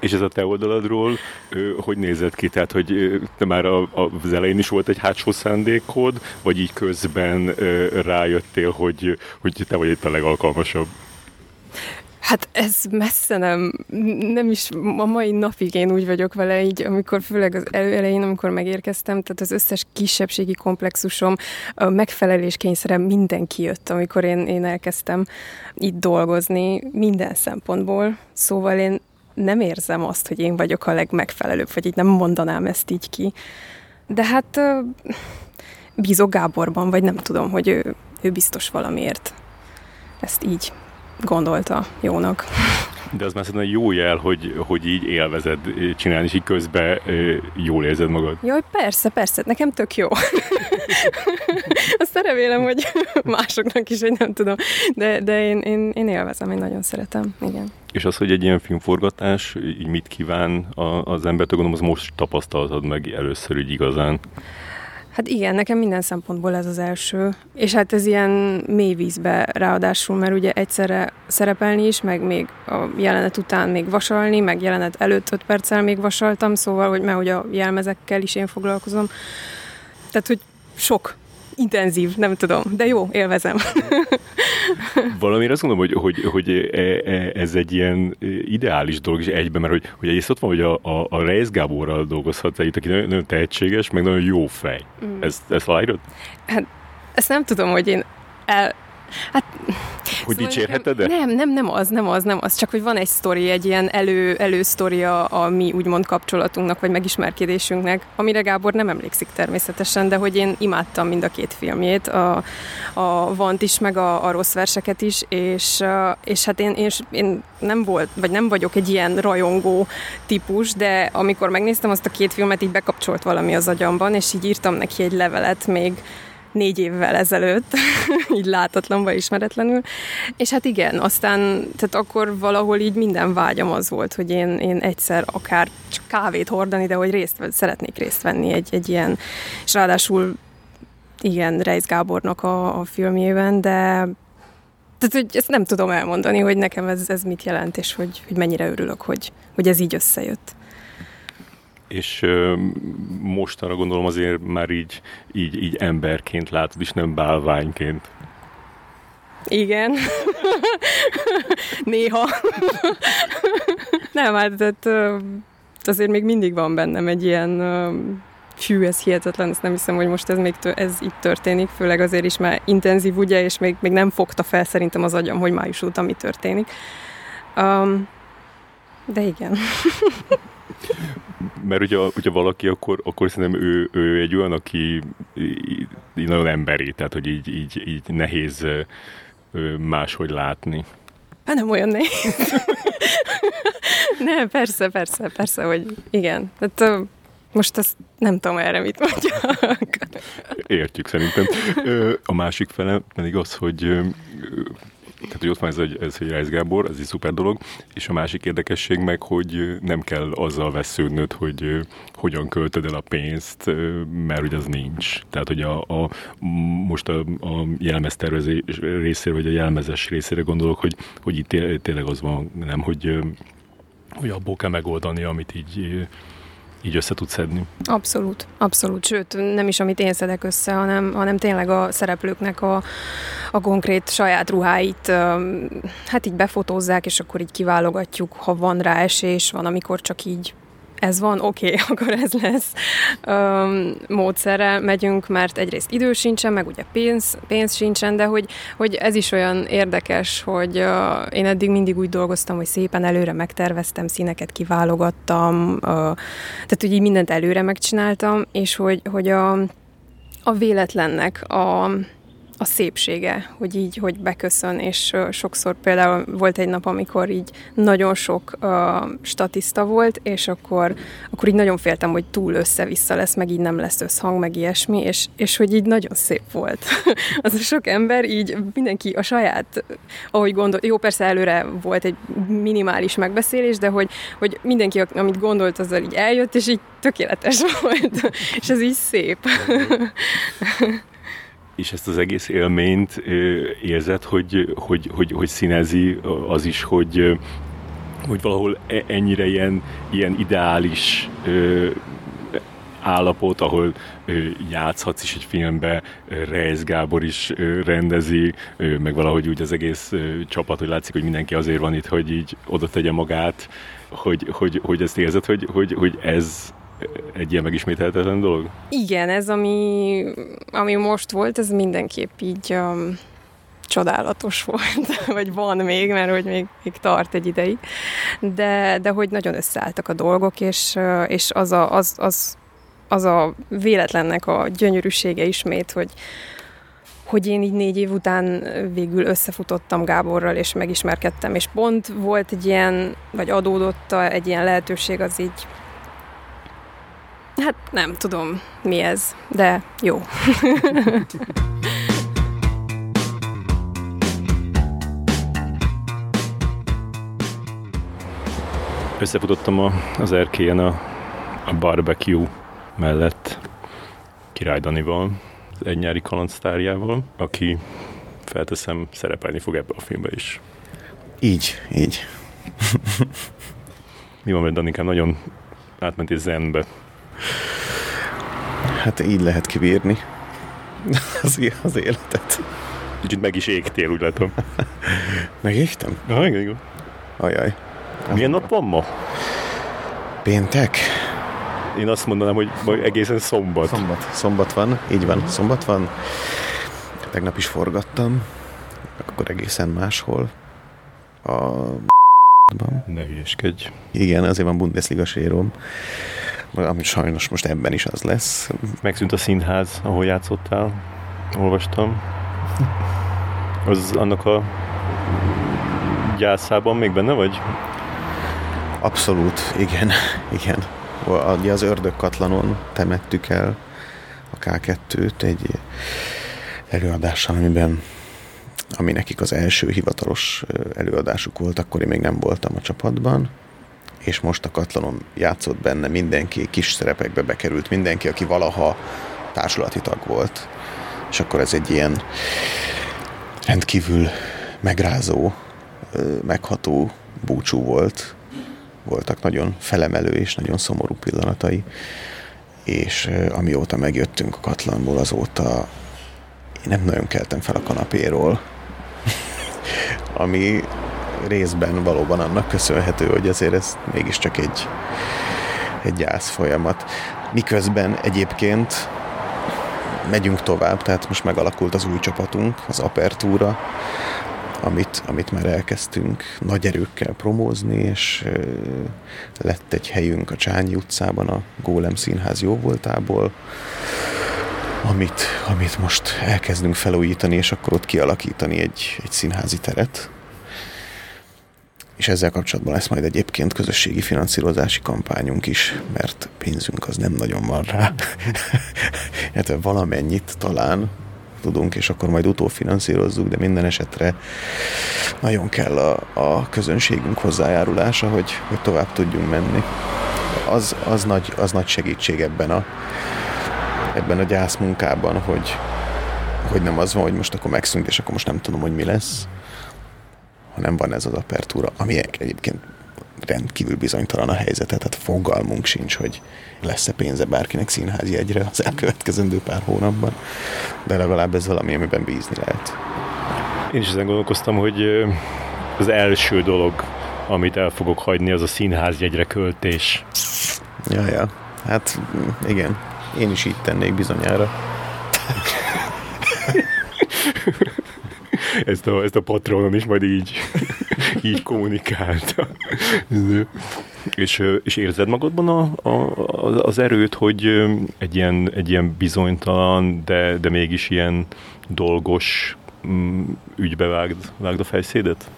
És ez a te oldaladról hogy nézett ki? Tehát, hogy te már a, az elején is volt egy hátsó szándékod, vagy így közben rájöttél, hogy, hogy te vagy itt a legalkalmasabb? Hát ez messze nem, nem is a mai napig én úgy vagyok vele, így amikor főleg az elején, amikor megérkeztem, tehát az összes kisebbségi komplexusom, a megfelelés kényszerem mindenki jött, amikor én, én elkezdtem itt dolgozni, minden szempontból. Szóval én nem érzem azt, hogy én vagyok a legmegfelelőbb, vagy így nem mondanám ezt így ki. De hát bízok Gáborban, vagy nem tudom, hogy ő, ő biztos valamiért ezt így gondolta jónak. De az már szerintem jó jel, hogy, hogy így élvezed csinálni, és így közben jól érzed magad. Jaj, persze, persze, nekem tök jó. Azt remélem, hogy másoknak is, hogy nem tudom. De, de én, én, én élvezem, én nagyon szeretem, igen. És az, hogy egy ilyen filmforgatás, így mit kíván az embert, gondolom, az most tapasztaltad meg először így igazán. Hát igen, nekem minden szempontból ez az első. És hát ez ilyen mély vízbe ráadásul, mert ugye egyszerre szerepelni is, meg még a jelenet után még vasalni, meg jelenet előtt öt perccel még vasaltam, szóval, hogy mert hogy a jelmezekkel is én foglalkozom. Tehát, hogy sok intenzív, nem tudom, de jó, élvezem. Valamire azt mondom, hogy, hogy, hogy e, e, ez egy ilyen ideális dolog is egyben, mert hogy, hogy egyrészt ott van, hogy a, a, a Reis Gáborral dolgozhatsz együtt, aki nagyon, nagyon tehetséges, meg nagyon jó fej. Mm. Ezt, ezt aláírod? Hát ezt nem tudom, hogy én el, Hát, hogy szóval dicsérheted nekem, Nem, nem, nem az, nem az, nem az. Csak, hogy van egy sztori, egy ilyen elő, elősztoria a mi úgymond kapcsolatunknak, vagy megismerkedésünknek, amire Gábor nem emlékszik természetesen, de hogy én imádtam mind a két filmjét, a, a Vant is, meg a, a rossz verseket is, és, és hát én, én, én nem volt, vagy nem vagyok egy ilyen rajongó típus, de amikor megnéztem azt a két filmet, így bekapcsolt valami az agyamban, és így írtam neki egy levelet még négy évvel ezelőtt, így látatlan vagy ismeretlenül. És hát igen, aztán, tehát akkor valahol így minden vágyam az volt, hogy én, én egyszer akár csak kávét hordani, de hogy részt, szeretnék részt venni egy, egy ilyen, és ráadásul igen, Reis Gábornak a, a filmjében, de tehát, hogy ezt nem tudom elmondani, hogy nekem ez, ez mit jelent, és hogy, hogy mennyire örülök, hogy, hogy ez így összejött és mostanra gondolom azért már így, így, így emberként látod, és nem bálványként. Igen. Néha. nem, hát azért még mindig van bennem egy ilyen fű, ez hihetetlen, ezt nem hiszem, hogy most ez még tő, ez itt történik, főleg azért is már intenzív, ugye, és még, még nem fogta fel szerintem az agyam, hogy május óta mi történik. Um, de igen. Mert ugye, ugye valaki, akkor, akkor szerintem ő, ő egy olyan, aki így, így nagyon emberi, tehát hogy így, így, így nehéz máshogy látni. Hát nem olyan nehéz. nem, persze, persze, persze, hogy igen. Tehát most azt nem tudom erre mit mondjak. Értjük szerintem. A másik fele pedig az, hogy tehát, hogy ott van ez, hogy, ez, hogy Reis Gábor, ez egy szuper dolog, és a másik érdekesség meg, hogy nem kell azzal vesződnöd, hogy hogyan költöd el a pénzt, mert hogy az nincs. Tehát, hogy a, a most a, a jelmeztervezés részére, vagy a jelmezes részére gondolok, hogy, hogy itt tényleg az van, nem, hogy, hogy abból kell megoldani, amit így így össze tudsz szedni. Abszolút, abszolút. Sőt, nem is amit én szedek össze, hanem, hanem tényleg a szereplőknek a, a konkrét saját ruháit hát így befotózzák, és akkor így kiválogatjuk, ha van rá esés, van, amikor csak így ez van, oké, okay, akkor ez lesz um, módszerre megyünk, mert egyrészt idő sincsen, meg ugye pénz, pénz sincsen, de hogy, hogy ez is olyan érdekes, hogy uh, én eddig mindig úgy dolgoztam, hogy szépen előre megterveztem, színeket kiválogattam, uh, tehát hogy mindent előre megcsináltam, és hogy, hogy a, a véletlennek a a szépsége, hogy így, hogy beköszön, és sokszor például volt egy nap, amikor így nagyon sok uh, statiszta volt, és akkor, akkor így nagyon féltem, hogy túl össze-vissza lesz, meg így nem lesz összhang, meg ilyesmi, és, és hogy így nagyon szép volt. az a sok ember, így mindenki a saját, ahogy gondol, jó, persze előre volt egy minimális megbeszélés, de hogy, hogy mindenki, amit gondolt, azzal így eljött, és így tökéletes volt, és ez így szép és ezt az egész élményt érzed, hogy, hogy, hogy, hogy színezi az is, hogy, hogy valahol e, ennyire ilyen, ilyen ideális állapot, ahol játszhatsz is egy filmbe, Reis Gábor is rendezi, meg valahogy úgy az egész csapat, hogy látszik, hogy mindenki azért van itt, hogy így oda tegye magát, hogy, hogy, hogy ezt érzed, hogy, hogy, hogy ez, egy ilyen megismételhetetlen dolog? Igen, ez ami, ami most volt, ez mindenképp így um, csodálatos volt, vagy van még, mert hogy még, még tart egy ideig, de, de hogy nagyon összeálltak a dolgok, és, és az, a, az, az, az a véletlennek a gyönyörűsége ismét, hogy, hogy én így négy év után végül összefutottam Gáborral, és megismerkedtem, és pont volt egy ilyen, vagy adódott egy ilyen lehetőség, az így Hát nem tudom, mi ez, de jó. Összefutottam a, az erkélyen a, a barbecue mellett Király Danival, az egy nyári kalandsztárjával, aki felteszem, szerepelni fog ebbe a filmbe is. Így, így. Mi van, mert Danikám nagyon átment egy zenbe. Hát így lehet kibírni az, az életet. Kicsit meg is égtél, úgy látom. Megégtem? Ah, igen, igen. Ajaj. Milyen nap van ma? Péntek? Én azt mondanám, hogy egészen szombat. Szombat. Szombat van, így van. Szombat van. Tegnap is forgattam, akkor egészen máshol. A ne hülyeskedj. Igen, azért van Bundesliga sérom ami sajnos most ebben is az lesz. Megszűnt a színház, ahol játszottál, olvastam. Az annak a gyászában még benne vagy? Abszolút, igen, igen. Az ördögkatlanon temettük el a K2-t egy előadással, amiben ami nekik az első hivatalos előadásuk volt, akkor én még nem voltam a csapatban, és most a Katlanon játszott benne mindenki, kis szerepekbe bekerült mindenki, aki valaha társulati tag volt. És akkor ez egy ilyen rendkívül megrázó, megható búcsú volt. Voltak nagyon felemelő és nagyon szomorú pillanatai. És amióta megjöttünk a Katlanból, azóta én nem nagyon keltem fel a kanapéról. ami részben valóban annak köszönhető, hogy azért ez mégiscsak egy, egy gyász folyamat. Miközben egyébként megyünk tovább, tehát most megalakult az új csapatunk, az Apertúra, amit, amit már elkezdtünk nagy erőkkel promózni, és lett egy helyünk a Csányi utcában, a Gólem Színház jóvoltából, amit, amit most elkezdünk felújítani, és akkor ott kialakítani egy, egy színházi teret, és ezzel kapcsolatban lesz majd egyébként közösségi finanszírozási kampányunk is, mert pénzünk az nem nagyon van rá. hát valamennyit talán tudunk, és akkor majd utófinanszírozzuk, de minden esetre nagyon kell a, a közönségünk hozzájárulása, hogy, hogy tovább tudjunk menni. Az, az, nagy, az nagy segítség ebben a, ebben a gyászmunkában, hogy, hogy nem az van, hogy most akkor megszűnt, és akkor most nem tudom, hogy mi lesz, hanem van ez az apertúra, ami egyébként rendkívül bizonytalan a helyzet, tehát fogalmunk sincs, hogy lesz-e pénze bárkinek színházi egyre az elkövetkezendő pár hónapban, de legalább ez valami, amiben bízni lehet. Én is ezen gondolkoztam, hogy az első dolog, amit el fogok hagyni, az a színházjegyre költés. Ja, ja. Hát igen, én is így tennék bizonyára. ezt, a, ezt a patronon is majd így, így kommunikálta. és, és érzed magadban a, a, az erőt, hogy egy ilyen, egy ilyen bizonytalan, de, de mégis ilyen dolgos mm, ügybe vágd, vágd a fejszédet?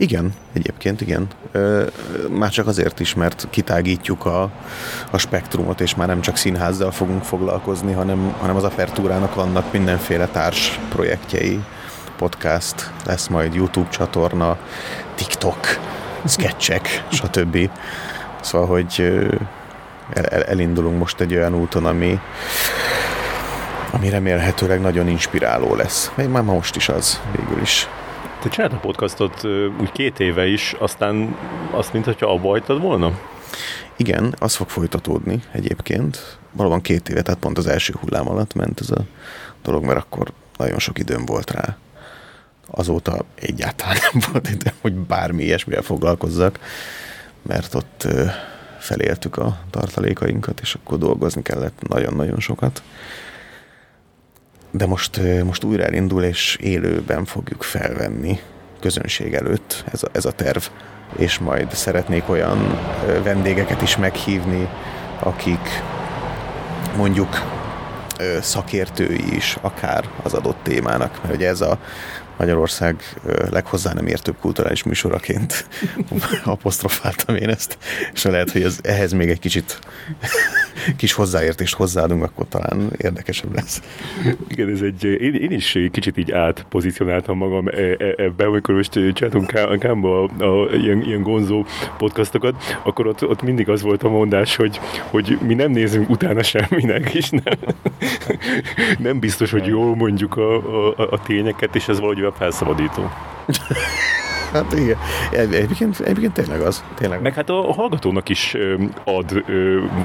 Igen, egyébként igen. Már csak azért is, mert kitágítjuk a, a spektrumot, és már nem csak színházzal fogunk foglalkozni, hanem, hanem az apertúrának vannak mindenféle társ projektjei, podcast, lesz majd YouTube csatorna, TikTok, sketchek, stb. Szóval, hogy el, elindulunk most egy olyan úton, ami, ami remélhetőleg nagyon inspiráló lesz. Még már most is az, végül is. Te csináltad a podcastot úgy két éve is, aztán azt, mintha abba hagytad volna? Igen, az fog folytatódni egyébként. Valóban két éve, tehát pont az első hullám alatt ment ez a dolog, mert akkor nagyon sok időm volt rá. Azóta egyáltalán nem volt időm, hogy bármi ilyesmivel foglalkozzak, mert ott feléltük a tartalékainkat, és akkor dolgozni kellett nagyon-nagyon sokat. De most, most újra elindul, és élőben fogjuk felvenni közönség előtt ez a, ez a terv, és majd szeretnék olyan vendégeket is meghívni, akik mondjuk szakértői is akár az adott témának, mert ugye ez a Magyarország leghozzá nem értőbb kulturális műsoraként apostrofáltam én ezt, és lehet, hogy ez, ehhez még egy kicsit kis hozzáértést hozzáadunk, akkor talán érdekesebb lesz. Igen, ez egy, én, én is kicsit így átpozícionáltam magam e, e, ebbe, amikor most csináltunk Kámba a, a, ilyen, ilyen gonzó podcastokat, akkor ott, ott mindig az volt a mondás, hogy, hogy mi nem nézünk utána semminek, és nem, nem biztos, hogy jól mondjuk a, a, a tényeket, és ez valahogy felszabadító. Hát igen, egyébként, egyébként tényleg az. Tényleg. Meg hát a hallgatónak is ad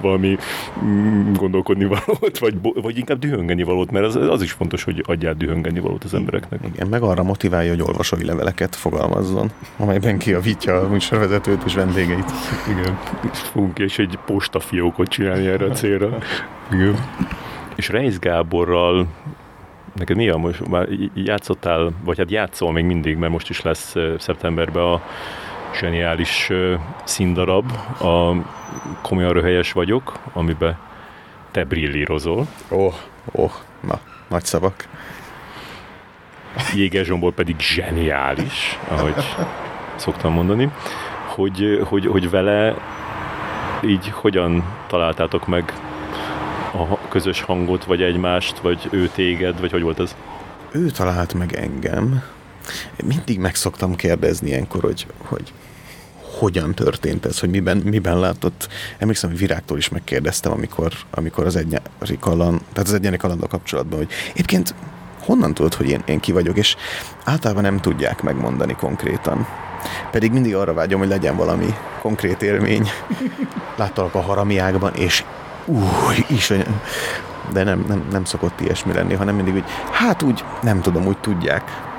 valami mm, gondolkodni valót, vagy, vagy inkább dühöngeni valót, mert az, az is fontos, hogy adjál dühöngeni valót az embereknek. Igen, meg arra motiválja, hogy olvasói leveleket fogalmazzon, amelyben kiavítja a műsorvezetőt és vendégeit. Igen, fogunk és egy postafiókot csinálni erre a célra. Igen. És Reis Gáborral neked mi a most? Már játszottál, vagy hát játszol még mindig, mert most is lesz szeptemberben a zseniális színdarab, a komolyan röhelyes vagyok, amiben te brillírozol. Ó, oh, ó, oh, na, nagy szavak. Jéger Zsombor pedig zseniális, ahogy szoktam mondani, hogy, hogy, hogy vele így hogyan találtátok meg közös hangot, vagy egymást, vagy ő téged, vagy hogy volt ez? Ő talált meg engem. Mindig meg szoktam kérdezni ilyenkor, hogy, hogy hogyan történt ez, hogy miben, miben látott. Emlékszem, hogy Virágtól is megkérdeztem, amikor, amikor az egynyári kaland, tehát az egynyári kalandal kapcsolatban, hogy egyébként honnan tudod, hogy én, én ki vagyok, és általában nem tudják megmondani konkrétan. Pedig mindig arra vágyom, hogy legyen valami konkrét élmény. Láttalak a haramiákban, és új, is, de nem, nem, nem szokott ilyesmi lenni, hanem mindig úgy, hát úgy, nem tudom, úgy tudják.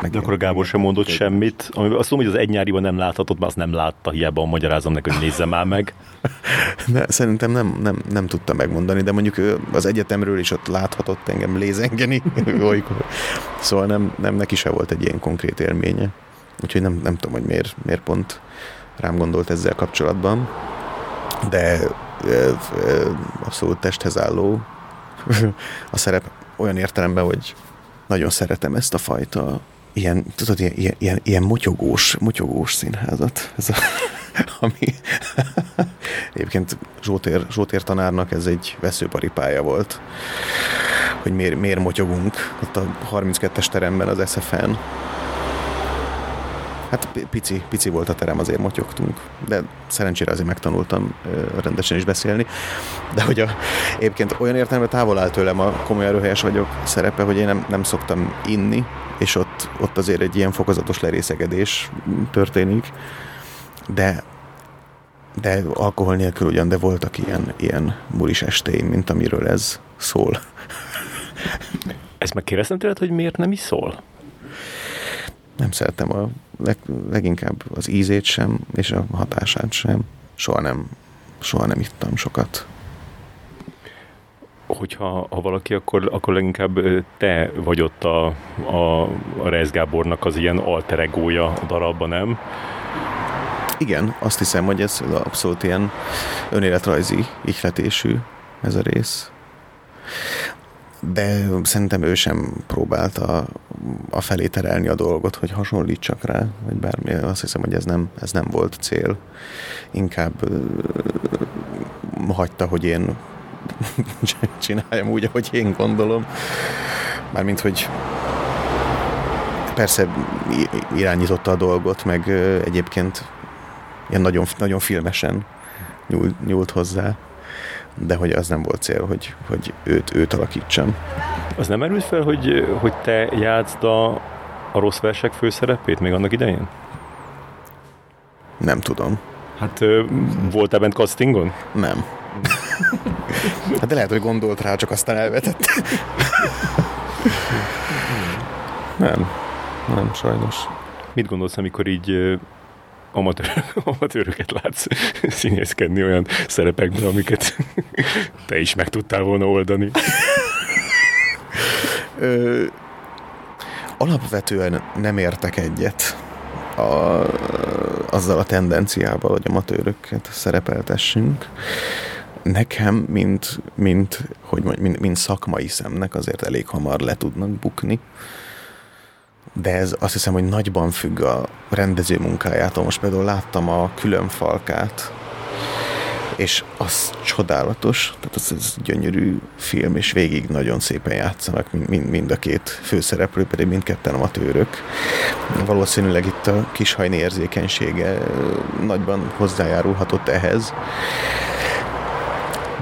Meg de akkor Gábor sem mondott semmit. Ami, azt tudom, hogy az egy nyáriban nem láthatott, mert azt nem látta, hiába magyarázom neki, hogy nézze már meg. De szerintem nem, nem, nem tudta megmondani, de mondjuk az egyetemről is ott láthatott engem lézengeni olykor. Szóval nem, nem, neki se volt egy ilyen konkrét élménye. Úgyhogy nem, nem tudom, hogy miért, miért pont rám gondolt ezzel kapcsolatban. De abszolút testhez álló a szerep olyan értelemben, hogy nagyon szeretem ezt a fajta ilyen, tudod, ilyen, ilyen, ilyen, motyogós, motyogós színházat. Ez a, ami egyébként Zsótér, Zsótér tanárnak ez egy veszőparipája volt, hogy miért, miért motyogunk ott a 32-es teremben az SFN, Hát pici, pici volt a terem, azért motyogtunk, de szerencsére azért megtanultam rendesen is beszélni. De hogy a, egyébként olyan értelemben távol áll tőlem a komoly erőhelyes vagyok szerepe, hogy én nem, nem szoktam inni, és ott, ott azért egy ilyen fokozatos lerészegedés történik, de de alkohol nélkül ugyan, de voltak ilyen, ilyen bulis estéim, mint amiről ez szól. Ezt megkérdeztem tőled, hogy miért nem is szól? Nem szerettem a leg, leginkább az ízét sem, és a hatását sem. Soha nem, soha nem ittam sokat. Hogyha ha valaki, akkor, akkor leginkább te vagy ott a, a, a Rez Gábornak az ilyen alter egója a darabban, nem? Igen, azt hiszem, hogy ez abszolút ilyen önéletrajzi ihletésű ez a rész. De szerintem ő sem próbálta a felé terelni a dolgot, hogy hasonlítsak rá, vagy bármi. Azt hiszem, hogy ez nem, ez nem volt cél. Inkább hagyta, hogy én csináljam úgy, ahogy én gondolom. Mármint, hogy persze irányította a dolgot, meg egyébként ilyen nagyon, nagyon filmesen nyúlt, nyúlt hozzá, de hogy az nem volt cél, hogy, hogy őt, őt alakítsam. Az nem merült fel, hogy, hogy te játszd a, a rossz versek főszerepét még annak idején? Nem tudom. Hát voltál bent castingon? Nem. hát de lehet, hogy gondolt rá, csak aztán elvetett. nem. Nem, sajnos. Mit gondolsz, amikor így amatőr, amatőröket látsz színészkedni olyan szerepekben, amiket te is meg tudtál volna oldani. Ö, alapvetően nem értek egyet a, azzal a tendenciával, hogy amatőröket szerepeltessünk. Nekem, mint, mint, hogy mondjam, mint, mint szakmai szemnek azért elég hamar le tudnak bukni de ez azt hiszem, hogy nagyban függ a rendező munkájától. Most például láttam a külön falkát, és az csodálatos, tehát az, az gyönyörű film, és végig nagyon szépen játszanak mind, mind a két főszereplő, pedig mindketten amatőrök. Valószínűleg itt a kishajni érzékenysége nagyban hozzájárulhatott ehhez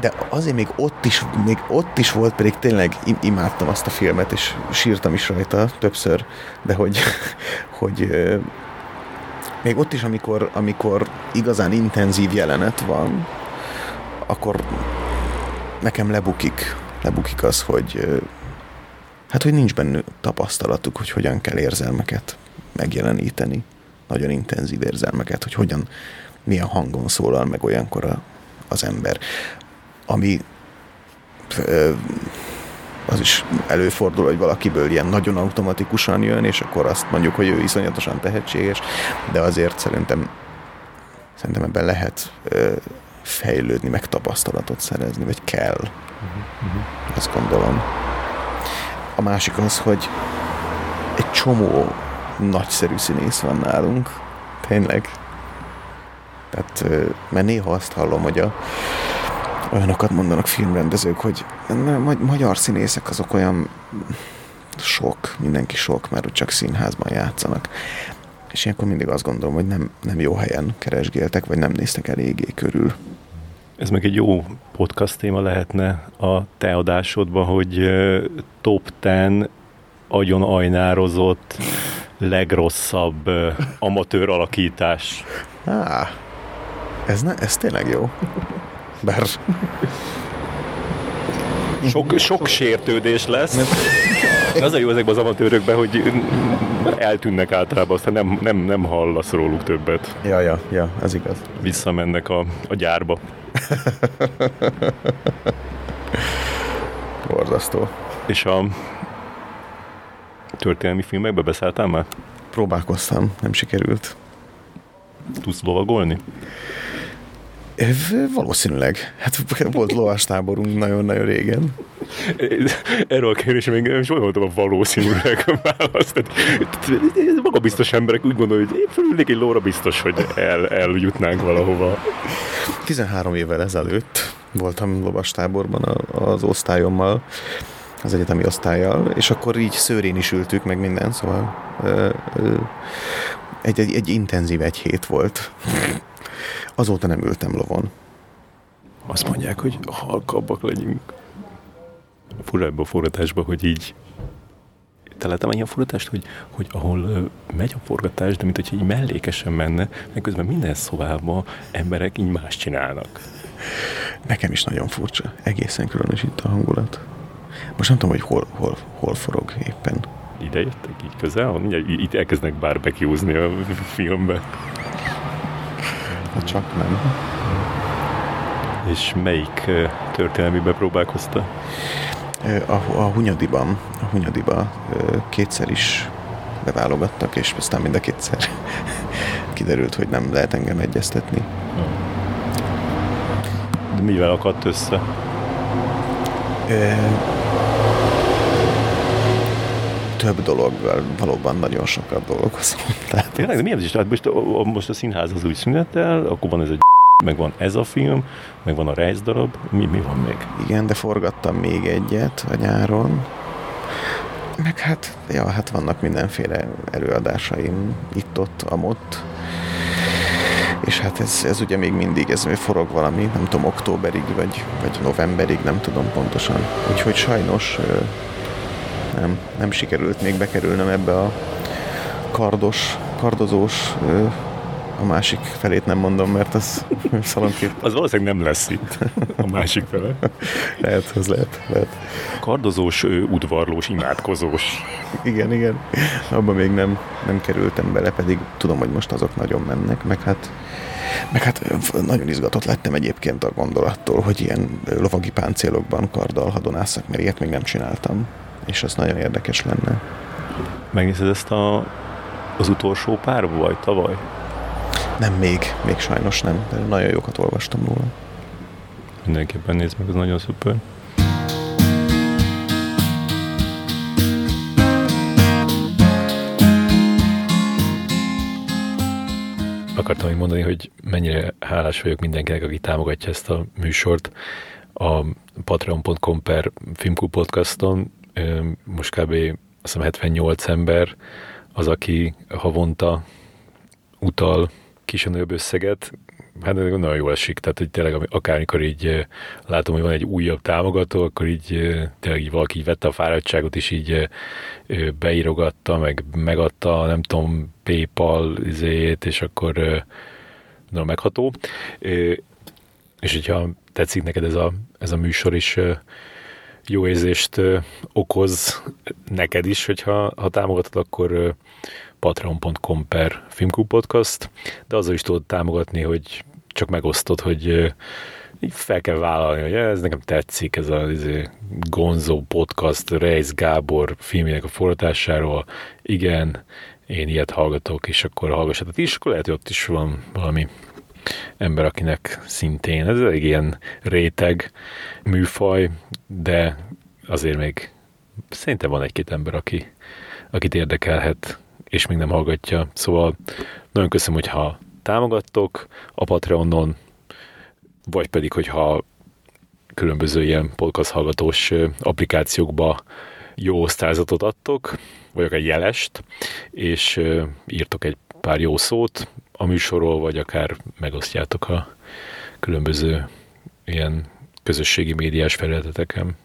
de azért még ott is, még ott is volt, pedig tényleg imádtam azt a filmet, és sírtam is rajta többször, de hogy, hogy még ott is, amikor, amikor igazán intenzív jelenet van, akkor nekem lebukik, lebukik az, hogy hát, hogy nincs benne tapasztalatuk, hogy hogyan kell érzelmeket megjeleníteni, nagyon intenzív érzelmeket, hogy hogyan, milyen hangon szólal meg olyankor a, az ember ami az is előfordul, hogy valakiből ilyen nagyon automatikusan jön, és akkor azt mondjuk, hogy ő iszonyatosan tehetséges, de azért szerintem szerintem ebben lehet fejlődni, meg tapasztalatot szerezni, vagy kell. Uh-huh. Azt gondolom. A másik az, hogy egy csomó nagyszerű színész van nálunk. Tényleg. Tehát, mert néha azt hallom, hogy a olyanokat mondanak filmrendezők, hogy magyar színészek azok olyan sok, mindenki sok, mert csak színházban játszanak. És ilyenkor mindig azt gondolom, hogy nem, nem jó helyen keresgéltek, vagy nem néztek eléggé körül. Ez meg egy jó podcast téma lehetne a te adásodban, hogy top 10 agyon ajnározott legrosszabb amatőr alakítás. Á, ez, ne, ez tényleg jó. Bár... Sok, sok sértődés lesz. Az a jó ezekben az amatőrökben, hogy eltűnnek általában, aztán nem, nem, nem hallasz róluk többet. Ja, ja, ja, ez igaz. Visszamennek a, a gyárba. Borzasztó. És a történelmi filmekbe beszálltál már? Próbálkoztam, nem sikerült. Tudsz lovagolni? Valószínűleg. Hát volt lovastáborunk nagyon-nagyon régen. Erről a kérdés még nem is gondoltam a valószínűleg a választ. Maga biztos emberek úgy gondolják, hogy én fölülnék egy lóra biztos, hogy el, eljutnánk valahova. 13 évvel ezelőtt voltam lovastáborban az osztályommal, az egyetemi osztályjal, és akkor így szőrén is ültük, meg minden, szóval egy, egy, egy intenzív egy hét volt. Azóta nem ültem lovon. Azt mondják, hogy halkabbak legyünk. Fura ebbe a forgatásba, hogy így te láttam ilyen forgatást, hogy, hogy ahol megy a forgatás, de mint hogyha így mellékesen menne, meg közben minden szobában emberek így más csinálnak. Nekem is nagyon furcsa. Egészen különös itt a hangulat. Most nem tudom, hogy hol, hol, hol forog éppen. Ide jöttek így közel, mindjárt itt elkezdnek barbecuezni a filmbe. Hát csak nem. És melyik történelmibe próbálkozta? A, a Hunyadiban, a Hunyadiba kétszer is beválogattak, és aztán mind a kétszer kiderült, hogy nem lehet engem egyeztetni. De mivel akadt össze? Ö, több dologgal, valóban nagyon sokat dolgozom. Tehát Tényleg, de mi ez is? Tehát most a, most a színház az úgy szünetel, akkor van ez a meg van ez a film, meg van a rejzdarab, mi, mi van még? igen, de forgattam még egyet a nyáron. Meg hát, ja, hát vannak mindenféle előadásaim itt-ott, amott. És hát ez, ez ugye még mindig, ez forog valami, nem tudom, októberig, vagy, vagy novemberig, nem tudom pontosan. Úgyhogy sajnos nem, nem sikerült még bekerülnöm ebbe a kardos, kardozós, a másik felét nem mondom, mert az szalonkép Az valószínűleg nem lesz itt a másik fele. lehet, az lehet, lehet. Kardozós, udvarlós, imádkozós. Igen, igen. Abban még nem, nem kerültem bele, pedig tudom, hogy most azok nagyon mennek, meg hát meg hát nagyon izgatott lettem egyébként a gondolattól, hogy ilyen lovagi páncélokban karddal hadonászak, mert ilyet még nem csináltam. És az nagyon érdekes lenne. Megnézed ezt a, az utolsó pár vagy tavaly? Nem még, még sajnos nem, de nagyon jókat olvastam róla. Mindenképpen nézd meg, az nagyon szuper. Akartam még mondani, hogy mennyire hálás vagyok mindenkinek, aki támogatja ezt a műsort a patreon.com per Filmklub podcaston. Most kb. azt hiszem 78 ember az, aki havonta utal kis nagyobb összeget, hát nagyon jól esik, tehát hogy tényleg akármikor így látom, hogy van egy újabb támogató, akkor így tényleg így valaki így vette a fáradtságot, és így beírogatta, meg megadta, nem tudom, Paypal izéjét, és akkor nagyon megható. És hogyha tetszik neked ez a, ez a műsor is, jó érzést okoz neked is, hogyha ha támogatod, akkor patreon.com per Filmklub Podcast, de azzal is tudod támogatni, hogy csak megosztod, hogy fel kell vállalni, hogy ez nekem tetszik, ez a ez Gonzo podcast Reis Gábor filmjének a forgatásáról. Igen, én ilyet hallgatok, és akkor hallgassatok is, akkor lehet, hogy ott is van valami ember, akinek szintén, ez elég ilyen réteg műfaj, de azért még szerintem van egy-két ember, aki, akit érdekelhet, és még nem hallgatja. Szóval nagyon köszönöm, hogyha támogattok a Patreonon, vagy pedig, hogyha különböző ilyen podcast hallgatós applikációkba jó osztályzatot adtok, vagy akár jelest, és írtok egy pár jó szót a műsorról, vagy akár megosztjátok a különböző ilyen közösségi médiás felületeteken.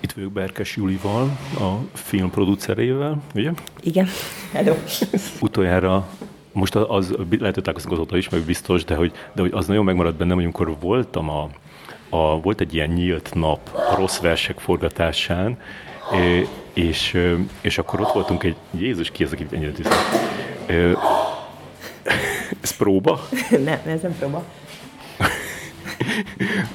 Itt vagyok Berkes Julival, a filmproducerével, ugye? Igen. Hello. Utoljára most az, az lehet, hogy találkoztunk azóta is, meg biztos, de hogy, de hogy az nagyon megmaradt bennem, hogy amikor voltam a, a, volt egy ilyen nyílt nap a rossz versek forgatásán, és, és akkor ott voltunk egy, Jézus, ki az, aki ennyire? Ö, Ez próba? nem, ez nem próba.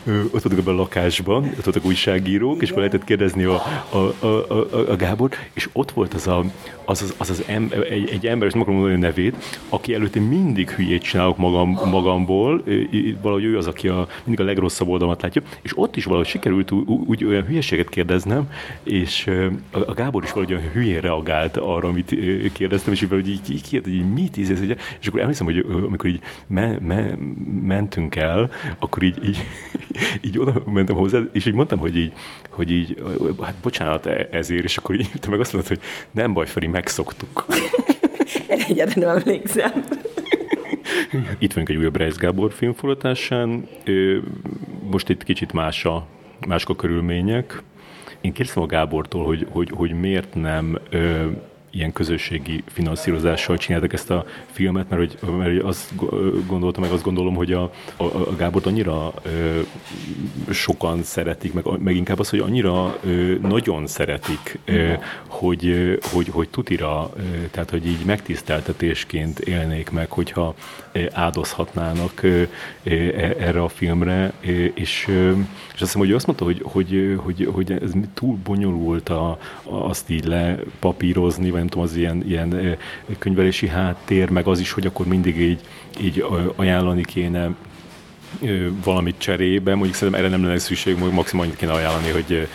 Ott voltunk ebben a lakásban, ott voltak újságírók, és akkor lehetett kérdezni a, a, a, a, a Gábor, és ott volt az a, az, az, az, az em, egy, egy ember, és nem akarom mondani a nevét, aki előtte mindig hülyét csinálok magam, magamból, valahogy ő az, aki a, mindig a legrosszabb oldalamat látja, és ott is valahogy sikerült úgy olyan hülyeséget kérdeznem, és a, Gábor is valahogy olyan hülyén reagált arra, amit kérdeztem, és így így, így kérdezte, hogy így mit íz ez, ugye? és akkor emlékszem, hogy amikor így me, me, mentünk el, akkor így, így, így oda mentem hozzá, és így mondtam, hogy így, hogy így, hát bocsánat e- ezért, és akkor így te meg azt mondod, hogy nem baj, Feri, megszoktuk. Erre egyáltalán nem emlékszem. Itt vagyunk egy újabb Reis Gábor filmforgatásán. Most itt kicsit más a, mások a körülmények. Én kérdeztem a Gábortól, hogy, hogy, hogy miért nem ilyen közösségi finanszírozással csináltak ezt a filmet, mert, hogy, mert azt gondoltam, meg azt gondolom, hogy a, a, a Gábort annyira ö, sokan szeretik, meg, meg inkább az, hogy annyira ö, nagyon szeretik, ö, hogy, hogy, hogy tutira, ö, tehát hogy így megtiszteltetésként élnék meg, hogyha áldozhatnának e, erre a filmre, és, és azt hiszem, hogy azt mondta, hogy, hogy, hogy, hogy ez túl bonyolult a, azt így lepapírozni, vagy nem tudom, az ilyen, ilyen könyvelési háttér, meg az is, hogy akkor mindig így, így ajánlani kéne valamit cserébe, mondjuk szerintem erre nem lenne szükség, maximum annyit kéne ajánlani, hogy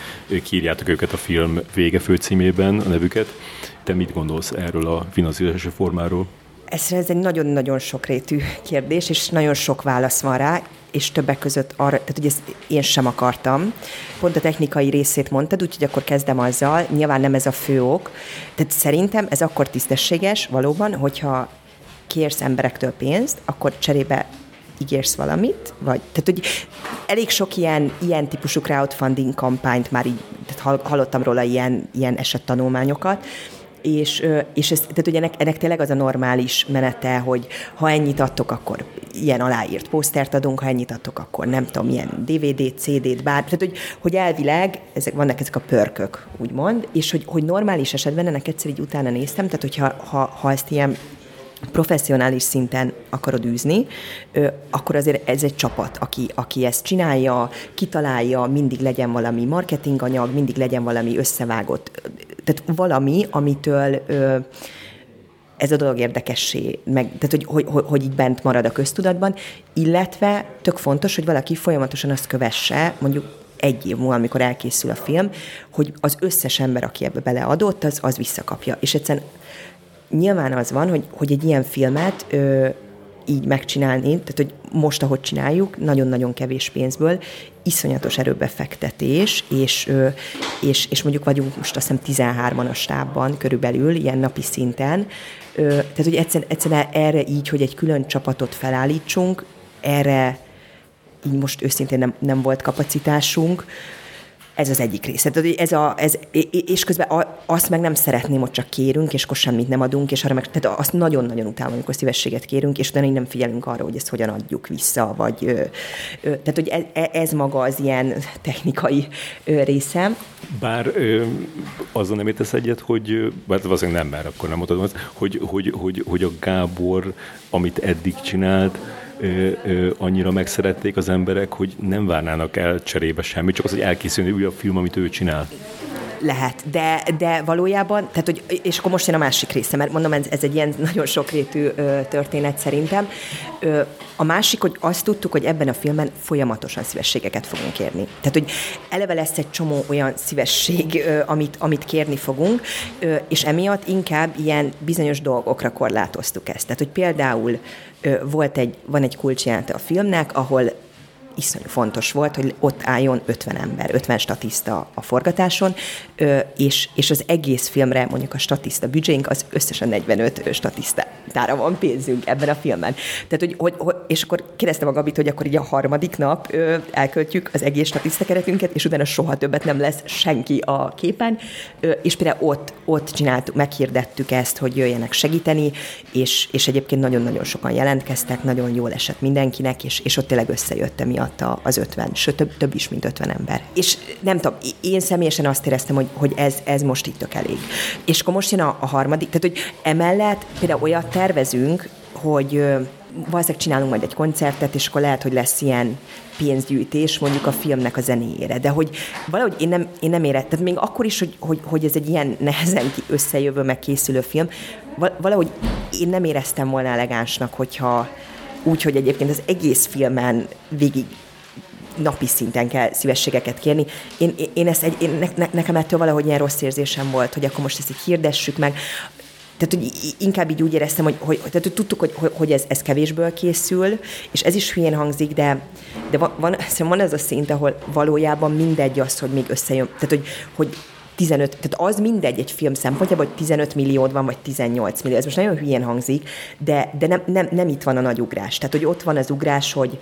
kiírjátok őket a film vége főcímében, a nevüket. Te mit gondolsz erről a finanszírozási formáról? Ez, ez egy nagyon-nagyon sokrétű kérdés, és nagyon sok válasz van rá és többek között arra, tehát hogy ezt én sem akartam. Pont a technikai részét mondtad, úgyhogy akkor kezdem azzal. Nyilván nem ez a fő ok. Tehát szerintem ez akkor tisztességes valóban, hogyha kérsz emberektől pénzt, akkor cserébe ígérsz valamit, vagy, tehát hogy elég sok ilyen, ilyen típusú crowdfunding kampányt már így, tehát hallottam róla ilyen, ilyen esettanulmányokat, és, és ez, tehát ugye ennek, ennek tényleg az a normális menete, hogy ha ennyit adtok, akkor ilyen aláírt posztert adunk, ha ennyit adtok, akkor nem tudom, ilyen DVD-t, CD-t, bár, tehát hogy, hogy elvileg ezek, vannak ezek a pörkök, úgymond, és hogy, hogy normális esetben ennek egyszer így utána néztem, tehát hogyha ha, ha ezt ilyen professzionális szinten akarod űzni, akkor azért ez egy csapat, aki, aki ezt csinálja, kitalálja, mindig legyen valami marketinganyag, mindig legyen valami összevágott, tehát valami, amitől ez a dolog érdekessé, meg, tehát hogy, hogy, hogy, hogy így bent marad a köztudatban, illetve tök fontos, hogy valaki folyamatosan azt kövesse, mondjuk egy év múlva, amikor elkészül a film, hogy az összes ember, aki ebbe beleadott, az, az visszakapja. És egyszerűen nyilván az van, hogy, hogy egy ilyen filmet ö, így megcsinálni, tehát hogy most, ahogy csináljuk, nagyon-nagyon kevés pénzből, iszonyatos erőbefektetés, és, és, és mondjuk vagyunk most azt hiszem 13-an a stábban körülbelül, ilyen napi szinten, tehát hogy egyszerűen, egyszerűen erre így, hogy egy külön csapatot felállítsunk, erre így most őszintén nem, nem volt kapacitásunk, ez az egyik része. Tehát ez a, ez, és közben azt meg nem szeretném, hogy csak kérünk, és akkor semmit nem adunk, és arra meg, tehát azt nagyon-nagyon utálom, amikor szívességet kérünk, és utána nem figyelünk arra, hogy ezt hogyan adjuk vissza, vagy tehát, hogy ez, e, ez maga az ilyen technikai része. Bár azon nem értesz egyet, hogy, hát valószínűleg nem, mert akkor nem mondhatom azt, hogy, hogy, hogy, hogy a Gábor, amit eddig csinált, ö, ö, annyira megszerették az emberek, hogy nem várnának el cserébe semmit, csak az, hogy elkészülni újabb film, amit ő csinál lehet, de, de valójában, tehát hogy, és akkor most jön a másik része, mert mondom, ez, ez egy ilyen nagyon sokrétű ö, történet szerintem. Ö, a másik, hogy azt tudtuk, hogy ebben a filmen folyamatosan szívességeket fogunk kérni. Tehát, hogy eleve lesz egy csomó olyan szívesség, ö, amit, amit kérni fogunk, ö, és emiatt inkább ilyen bizonyos dolgokra korlátoztuk ezt. Tehát, hogy például ö, volt egy, van egy kulcsjelente a filmnek, ahol iszonyú fontos volt, hogy ott álljon 50 ember, 50 statiszta a forgatáson, és, és az egész filmre mondjuk a statiszta büdzsénk az összesen 45 statisztára van pénzünk ebben a filmben. Tehát, hogy, hogy, hogy és akkor kérdeztem a Gabit, hogy akkor így a harmadik nap elköltjük az egész statiszta keretünket, és utána soha többet nem lesz senki a képen, és például ott, ott csináltuk, meghirdettük ezt, hogy jöjjenek segíteni, és, és egyébként nagyon-nagyon sokan jelentkeztek, nagyon jól esett mindenkinek, és, és ott tényleg összejött emiatt alatt az 50, sőt több, több is, mint 50 ember. És nem tudom, én személyesen azt éreztem, hogy, hogy ez, ez most itt tök elég. És akkor most jön a, a harmadik, tehát hogy emellett például olyat tervezünk, hogy valószínűleg csinálunk majd egy koncertet, és akkor lehet, hogy lesz ilyen pénzgyűjtés mondjuk a filmnek a zenéjére. De hogy valahogy én nem, én nem érett, tehát még akkor is, hogy, hogy, hogy ez egy ilyen nehezen összejövő, meg készülő film, valahogy én nem éreztem volna elegánsnak, hogyha, úgy, hogy egyébként az egész filmen végig napi szinten kell szívességeket kérni. Én, én ezt egy, én, ne, nekem ettől valahogy ilyen rossz érzésem volt, hogy akkor most ezt így hirdessük meg. Tehát, hogy inkább így úgy éreztem, hogy, hogy, tehát, hogy tudtuk, hogy, hogy ez, ez kevésből készül, és ez is hülyén hangzik, de, de van, van, van ez a szint, ahol valójában mindegy az, hogy még összejön. Tehát, hogy, hogy 15, tehát az mindegy egy film szempontjából, hogy 15 milliód van, vagy 18 millió. Ez most nagyon hülyén hangzik, de, de nem, nem, nem itt van a nagy ugrás. Tehát, hogy ott van az ugrás, hogy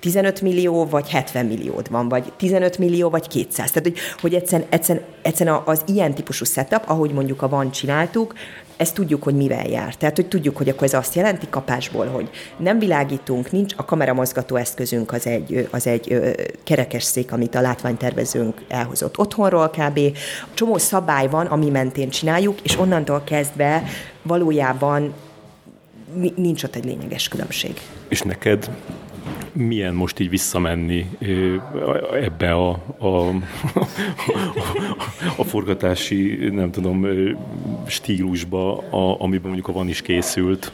15 millió vagy 70 milliód van, vagy 15 millió vagy 200. Tehát, hogy, hogy egyszerűen, egyszerűen, egyszerűen az ilyen típusú setup, ahogy mondjuk a van csináltuk, ezt tudjuk, hogy mivel jár. Tehát, hogy tudjuk, hogy akkor ez azt jelenti kapásból, hogy nem világítunk, nincs a kameramozgató eszközünk, az egy, az egy kerekes szék, amit a látványtervezőnk elhozott otthonról kb. Csomó szabály van, ami mentén csináljuk, és onnantól kezdve valójában nincs ott egy lényeges különbség. És neked milyen most így visszamenni ebbe a, a, a forgatási, nem tudom, stílusba, a, amiben mondjuk a van is készült?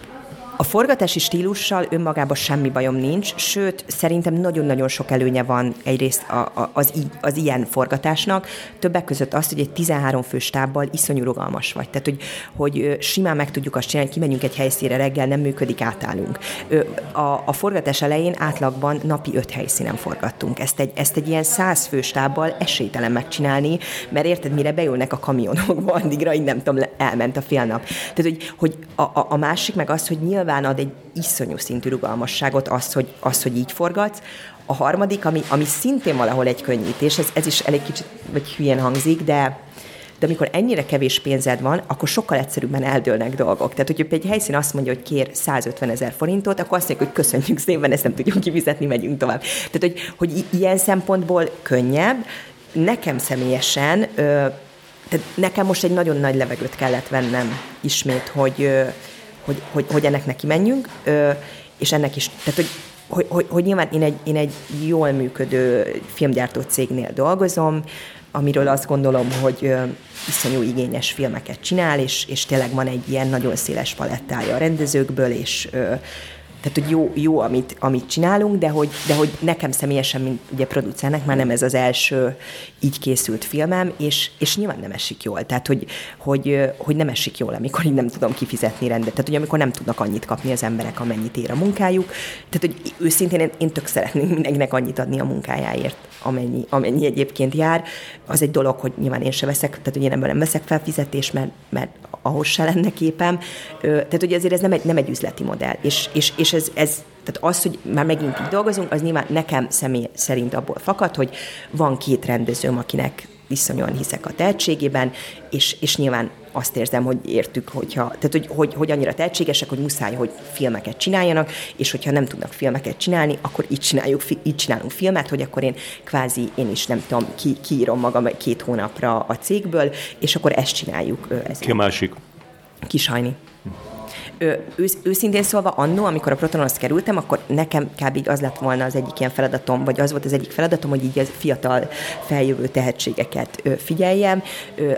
A forgatási stílussal önmagában semmi bajom nincs, sőt, szerintem nagyon-nagyon sok előnye van egyrészt a, a, az, az ilyen forgatásnak, többek között azt, hogy egy 13 fő stábbal iszonyú rugalmas vagy. Tehát, hogy, hogy simán meg tudjuk azt csinálni, kimegyünk egy helyszínre reggel, nem működik, átállunk. A, a forgatás elején átlagban napi öt helyszínen forgattunk. Ezt egy, ezt egy ilyen 100 fő stábbal esélytelen megcsinálni, mert érted, mire beülnek a kamionokba, addigra, így nem tudom, elment a fél nap. Tehát, hogy, hogy a, a, a másik meg az, hogy nyilván nyilván ad egy iszonyú szintű rugalmasságot az, hogy, az, hogy így forgatsz. A harmadik, ami, ami szintén valahol egy könnyítés, ez, ez is elég kicsit, vagy hülyén hangzik, de de amikor ennyire kevés pénzed van, akkor sokkal egyszerűbben eldőlnek dolgok. Tehát, hogyha egy helyszín azt mondja, hogy kér 150 ezer forintot, akkor azt mondjuk, hogy köszönjük szépen, ezt nem tudjuk kifizetni, megyünk tovább. Tehát, hogy, hogy ilyen szempontból könnyebb. Nekem személyesen, ö, tehát nekem most egy nagyon nagy levegőt kellett vennem ismét, hogy, ö, hogy, hogy, hogy ennek neki menjünk, és ennek is, tehát hogy, hogy, hogy, hogy nyilván én egy, én egy jól működő filmgyártó cégnél dolgozom, amiről azt gondolom, hogy iszonyú igényes filmeket csinál, és, és tényleg van egy ilyen nagyon széles palettája a rendezőkből, és tehát, hogy jó, jó amit, amit csinálunk, de hogy, de hogy nekem személyesen, mint ugye producernek már nem ez az első így készült filmem, és, és nyilván nem esik jól. Tehát, hogy, hogy, hogy nem esik jól, amikor így nem tudom kifizetni rendet. Tehát, hogy amikor nem tudnak annyit kapni az emberek, amennyit ér a munkájuk. Tehát, hogy őszintén én, én tök szeretnék mindenkinek annyit adni a munkájáért, amennyi, amennyi egyébként jár. Az egy dolog, hogy nyilván én sem veszek, tehát hogy én ebből nem veszek fel fizetést, mert, mert ahhoz se lenne képem. Tehát, hogy azért ez nem egy, nem egy üzleti modell. És, és, és ez, ez tehát az, hogy már megint így dolgozunk, az nyilván nekem személy szerint abból fakad, hogy van két rendezőm, akinek iszonyúan hiszek a tehetségében, és, és nyilván azt érzem, hogy értük, hogyha, tehát hogy, hogy, hogy annyira tehetségesek, hogy muszáj, hogy filmeket csináljanak, és hogyha nem tudnak filmeket csinálni, akkor így, csináljuk, így csinálunk filmet, hogy akkor én kvázi, én is nem tudom, ki, kiírom magam két hónapra a cégből, és akkor ezt csináljuk. Ez Ki a másik? Kisajni. Ősz, őszintén szólva, annó, amikor a Protonhoz kerültem, akkor nekem kb. az lett volna az egyik ilyen feladatom, vagy az volt az egyik feladatom, hogy így a fiatal feljövő tehetségeket figyeljem.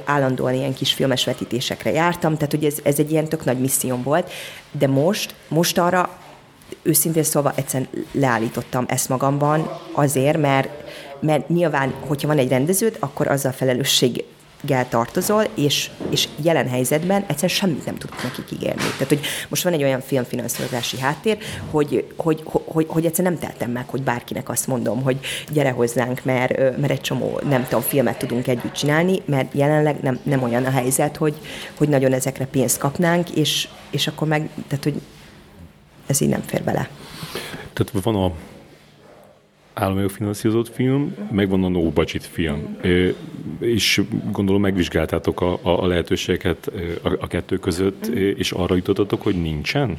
Állandóan ilyen kis filmes vetítésekre jártam, tehát hogy ez, ez egy ilyen tök nagy misszióm volt, de most, most arra őszintén szólva egyszerűen leállítottam ezt magamban azért, mert, mert nyilván, hogyha van egy rendeződ, akkor azzal felelősség gel tartozol, és, és jelen helyzetben egyszerűen semmit nem tudok nekik ígérni. Tehát, hogy most van egy olyan filmfinanszírozási háttér, hogy, hogy, hogy, hogy egyszerűen nem teltem meg, hogy bárkinek azt mondom, hogy gyere hozzánk, mert, mert egy csomó, nem tudom, filmet tudunk együtt csinálni, mert jelenleg nem, nem olyan a helyzet, hogy, hogy nagyon ezekre pénzt kapnánk, és, és akkor meg, tehát, hogy ez így nem fér bele. Tehát van a állami finanszírozott film, meg van a no budget film. És gondolom megvizsgáltátok a, a lehetőségeket a, a kettő között, és arra jutottatok, hogy nincsen?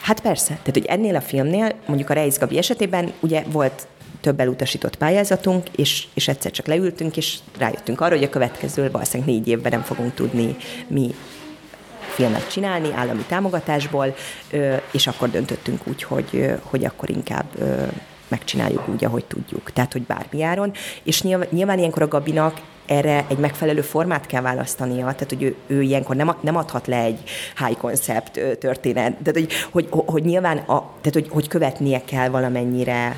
Hát persze. Tehát, hogy ennél a filmnél, mondjuk a Reis Gabi esetében ugye volt több elutasított pályázatunk, és, és egyszer csak leültünk, és rájöttünk arra, hogy a következő valószínűleg négy évben nem fogunk tudni mi filmet csinálni állami támogatásból, és akkor döntöttünk úgy, hogy, hogy akkor inkább megcsináljuk úgy, ahogy tudjuk. Tehát, hogy bármi áron. És nyilván, nyilván ilyenkor a Gabinak erre egy megfelelő formát kell választania, tehát hogy ő, ő ilyenkor nem, nem adhat le egy high concept történet, tehát hogy, hogy, hogy nyilván a, tehát, hogy, hogy követnie kell valamennyire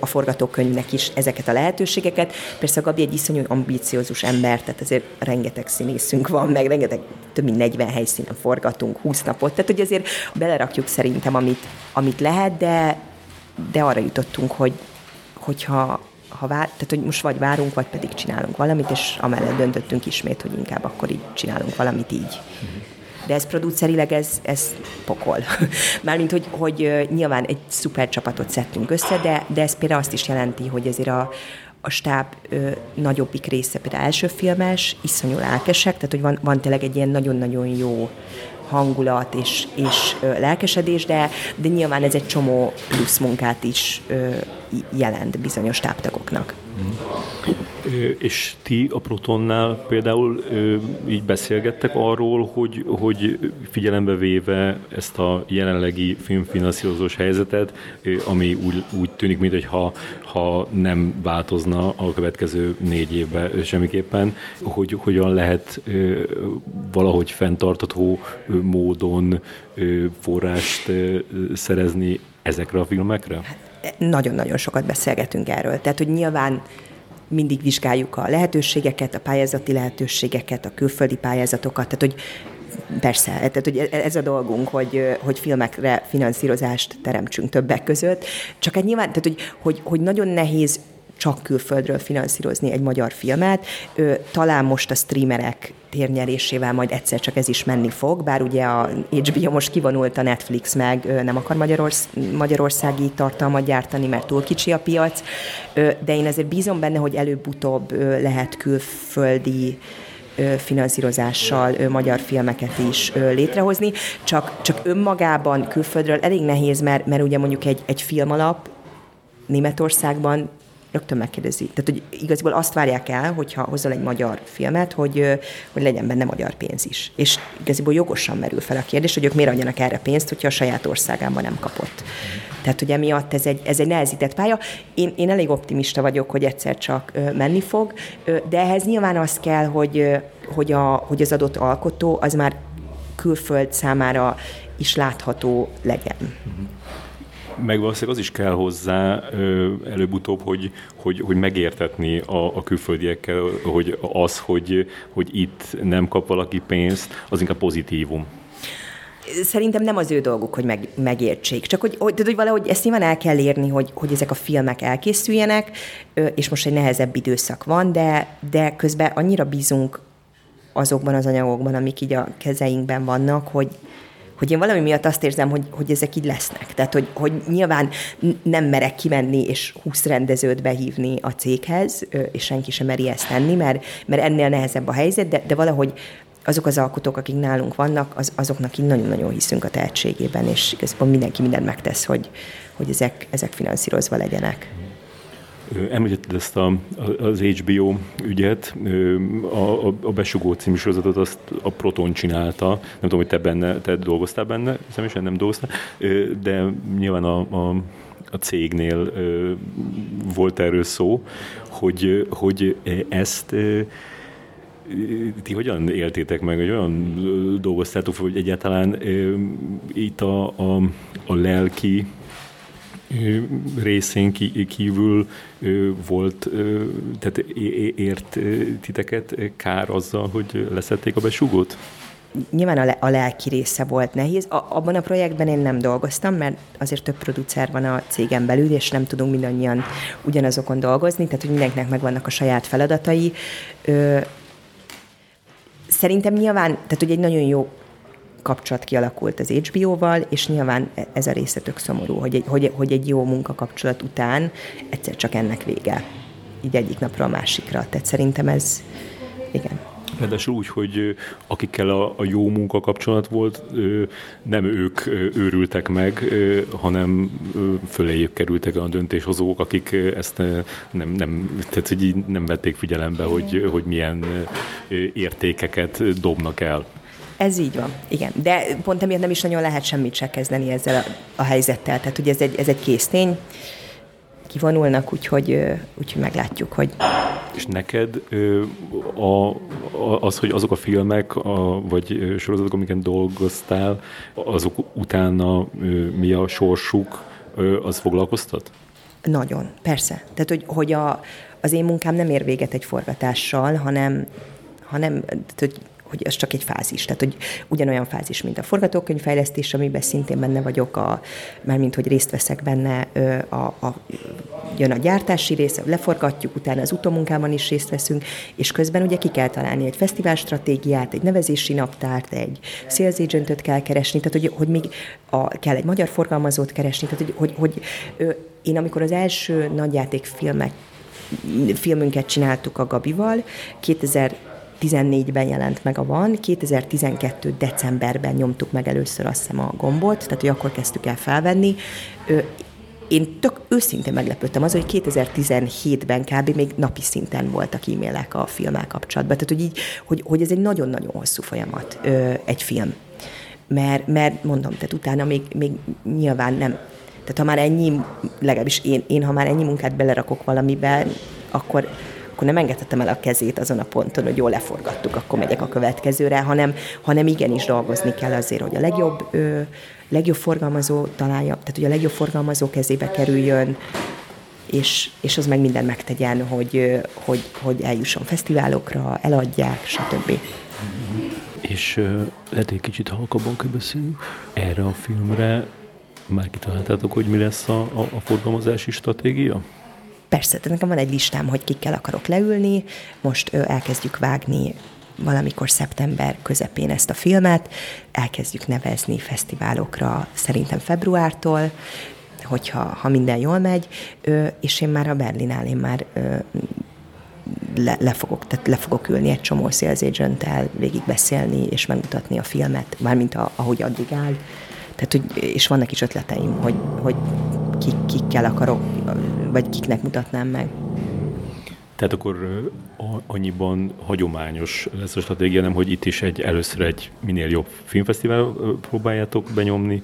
a forgatókönyvnek is ezeket a lehetőségeket. Persze a Gabi egy iszonyú ambíciózus ember, tehát azért rengeteg színészünk van, meg rengeteg, több mint 40 helyszínen forgatunk 20 napot, tehát hogy azért belerakjuk szerintem, amit, amit lehet, de de arra jutottunk, hogy hogyha ha vár, tehát hogy most vagy várunk, vagy pedig csinálunk valamit, és amellett döntöttünk ismét, hogy inkább akkor így csinálunk valamit így. De ez producerileg, ez, ez pokol. Mármint, hogy, hogy nyilván egy szuper csapatot szedtünk össze, de, de ez például azt is jelenti, hogy azért a, a stáb ö, nagyobbik része például első filmes, iszonyú lelkesek, tehát hogy van, van tényleg egy ilyen nagyon-nagyon jó hangulat és, és lelkesedés, de, de nyilván ez egy csomó plusz munkát is jelent bizonyos táptagoknak. És ti a Protonnál például így beszélgettek arról, hogy, hogy figyelembe véve ezt a jelenlegi filmfinanszírozós helyzetet, ami úgy, úgy tűnik, mintha ha nem változna a következő négy évben semmiképpen, hogy hogyan lehet valahogy fenntartató módon forrást szerezni ezekre a filmekre? Nagyon-nagyon sokat beszélgetünk erről. Tehát, hogy nyilván mindig vizsgáljuk a lehetőségeket, a pályázati lehetőségeket, a külföldi pályázatokat, tehát hogy Persze, tehát hogy ez a dolgunk, hogy, hogy filmekre finanszírozást teremtsünk többek között. Csak egy nyilván, tehát hogy, hogy, hogy nagyon nehéz csak külföldről finanszírozni egy magyar filmet. Talán most a streamerek térnyerésével majd egyszer csak ez is menni fog, bár ugye a HBO most kivonult a Netflix meg, nem akar Magyarorsz- magyarországi tartalmat gyártani, mert túl kicsi a piac, de én ezért bízom benne, hogy előbb-utóbb lehet külföldi finanszírozással magyar filmeket is létrehozni, csak, csak önmagában külföldről elég nehéz, mert, mert ugye mondjuk egy, egy filmalap Németországban rögtön megkérdezi. Tehát, hogy igazából azt várják el, hogyha hozol egy magyar filmet, hogy, hogy legyen benne magyar pénz is. És igazából jogosan merül fel a kérdés, hogy ők miért adjanak erre pénzt, hogyha a saját országában nem kapott. Tehát, hogy emiatt ez egy, ez egy nehezített pálya. Én, én elég optimista vagyok, hogy egyszer csak menni fog, de ehhez nyilván az kell, hogy, hogy, a, hogy az adott alkotó az már külföld számára is látható legyen. Uh-huh meg valószínűleg az is kell hozzá előbb-utóbb, hogy, hogy, hogy megértetni a, a külföldiekkel, hogy az, hogy, hogy itt nem kap valaki pénzt, az inkább pozitívum szerintem nem az ő dolguk, hogy meg, megértsék. Csak hogy, hogy, hogy valahogy ezt nyilván el kell érni, hogy, hogy ezek a filmek elkészüljenek, és most egy nehezebb időszak van, de, de közben annyira bízunk azokban az anyagokban, amik így a kezeinkben vannak, hogy, hogy én valami miatt azt érzem, hogy, hogy ezek így lesznek. Tehát, hogy, hogy nyilván nem merek kimenni és 20 rendezőt behívni a céghez, és senki sem meri ezt tenni, mert, mert ennél nehezebb a helyzet, de, de valahogy azok az alkotók, akik nálunk vannak, az, azoknak így nagyon-nagyon hiszünk a tehetségében, és igazából mindenki mindent megtesz, hogy, hogy ezek, ezek finanszírozva legyenek. Említetted ezt a, az HBO ügyet, a, a, a Besugó című sorozatot azt a Proton csinálta, nem tudom, hogy te, benne, te dolgoztál benne, személyesen nem dolgoztál, de nyilván a, a a cégnél volt erről szó, hogy, hogy ezt ti hogyan éltétek meg, hogy olyan dolgoztátok, hogy egyáltalán itt a, a, a lelki részén kívül volt, tehát ért titeket kár azzal, hogy leszették a besugót? Nyilván a, le, a lelki része volt nehéz. A, abban a projektben én nem dolgoztam, mert azért több producer van a cégen belül, és nem tudunk mindannyian ugyanazokon dolgozni, tehát hogy mindenkinek megvannak a saját feladatai. Ö, szerintem nyilván, tehát hogy egy nagyon jó kapcsolat kialakult az HBO-val, és nyilván e- ez a része tök szomorú, hogy egy, hogy, hogy egy jó munkakapcsolat után egyszer csak ennek vége. Így egyik napra a másikra. Tehát szerintem ez, igen. Ráadásul úgy, hogy akikkel a, a jó munkakapcsolat volt, nem ők őrültek meg, hanem föléjük kerültek a döntéshozók, akik ezt nem, nem, tehát, hogy így nem vették figyelembe, hogy, hogy milyen értékeket dobnak el. Ez így van, igen. De pont emiatt nem is nagyon lehet semmit se kezdeni ezzel a, a helyzettel. Tehát ugye ez egy, ez egy késztény, kivonulnak, úgyhogy, úgyhogy meglátjuk, hogy... És neked a, az, hogy azok a filmek, a, vagy sorozatok, amiken dolgoztál, azok utána mi a sorsuk, az foglalkoztat? Nagyon, persze. Tehát, hogy, hogy a, az én munkám nem ér véget egy forgatással, hanem, hanem tehát, hogy hogy az csak egy fázis. Tehát, hogy ugyanolyan fázis, mint a forgatókönyvfejlesztés, amiben szintén benne vagyok, a, mármint, hogy részt veszek benne, a, a, jön a gyártási rész, leforgatjuk, utána az utómunkában is részt veszünk, és közben ugye ki kell találni egy fesztivál stratégiát, egy nevezési naptárt, egy sales agentöt kell keresni, tehát hogy, hogy még a, kell egy magyar forgalmazót keresni, tehát hogy, hogy, hogy én amikor az első nagyjátékfilmek filmünket csináltuk a Gabival, 2000 2014-ben jelent meg a Van, 2012. decemberben nyomtuk meg először azt hiszem a gombot, tehát hogy akkor kezdtük el felvenni. Én tök őszintén meglepődtem az, hogy 2017-ben kb. még napi szinten voltak e-mailek a filmmel kapcsolatban. Tehát, hogy, így, hogy, hogy ez egy nagyon-nagyon hosszú folyamat, egy film. Mert, mert mondom, tehát utána még, még nyilván nem, tehát ha már ennyi, legalábbis én, én ha már ennyi munkát belerakok valamiben, akkor, akkor nem engedhetem el a kezét azon a ponton, hogy jól leforgattuk, akkor megyek a következőre, hanem, hanem igenis dolgozni kell azért, hogy a legjobb, ö, legjobb forgalmazó találja, tehát hogy a legjobb forgalmazó kezébe kerüljön, és, és az meg minden megtegyen, hogy, hogy, hogy eljusson fesztiválokra, eladják, stb. És lehet egy kicsit halkabban kell. Erre a filmre már kitaláltátok, hogy mi lesz a, a, a forgalmazási stratégia? Persze, tehát nekem van egy listám, hogy kikkel akarok leülni. Most elkezdjük vágni valamikor szeptember közepén ezt a filmet, elkezdjük nevezni fesztiválokra szerintem februártól, hogyha ha minden jól megy, és én már a Berlinál, én már le, le, fogok, tehát le fogok ülni egy csomó sales agent-tel, végig beszélni és megmutatni a filmet, mármint a, ahogy addig áll. Tehát, hogy, és vannak is ötleteim, hogy, hogy kik, kikkel akarok, vagy kiknek mutatnám meg. Tehát akkor annyiban hagyományos lesz a stratégia, nem, hogy itt is egy, először egy minél jobb filmfesztivál próbáljátok benyomni,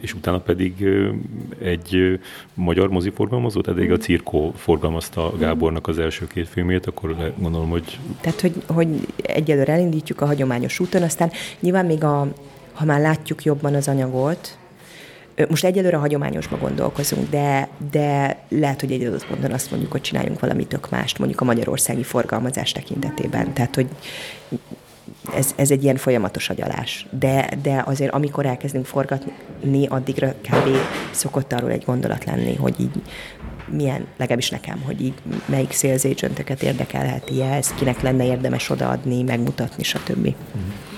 és utána pedig egy magyar moziforgalmazót, eddig a Cirkó forgalmazta Gábornak az első két filmét, akkor gondolom, hogy... Tehát, hogy, hogy egyelőre elindítjuk a hagyományos úton, aztán nyilván még a, ha már látjuk jobban az anyagot, most egyelőre hagyományosba gondolkozunk, de, de lehet, hogy egy adott ponton azt mondjuk, hogy csináljunk valami tök mást, mondjuk a magyarországi forgalmazás tekintetében. Tehát, hogy ez, ez egy ilyen folyamatos agyalás. De, de azért, amikor elkezdünk forgatni, addigra kb. szokott arról egy gondolat lenni, hogy így milyen, legalábbis nekem, hogy így melyik sales agenteket érdekelheti ez, kinek lenne érdemes odaadni, megmutatni, stb. Mm.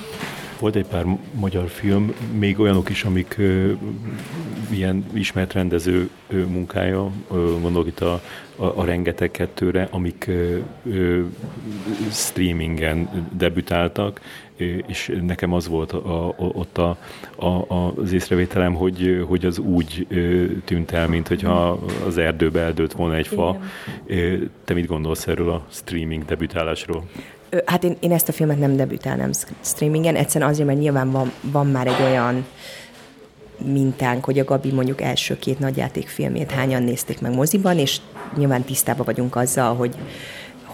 Volt egy pár magyar film, még olyanok is, amik ö, ilyen ismert rendező ö, munkája, ö, gondolok itt a, a, a rengeteg kettőre, amik ö, ö, streamingen debütáltak, és nekem az volt a, a, ott a, a, az észrevételem, hogy, hogy az úgy tűnt el, mint hogyha az erdőbe eldőlt volna egy fa. Igen. Te mit gondolsz erről a streaming debütálásról? Hát én, én ezt a filmet nem debütálnám streamingen, egyszerűen azért, mert nyilván van, van már egy olyan mintánk, hogy a Gabi mondjuk első két nagyjátékfilmét hányan nézték meg moziban, és nyilván tisztában vagyunk azzal, hogy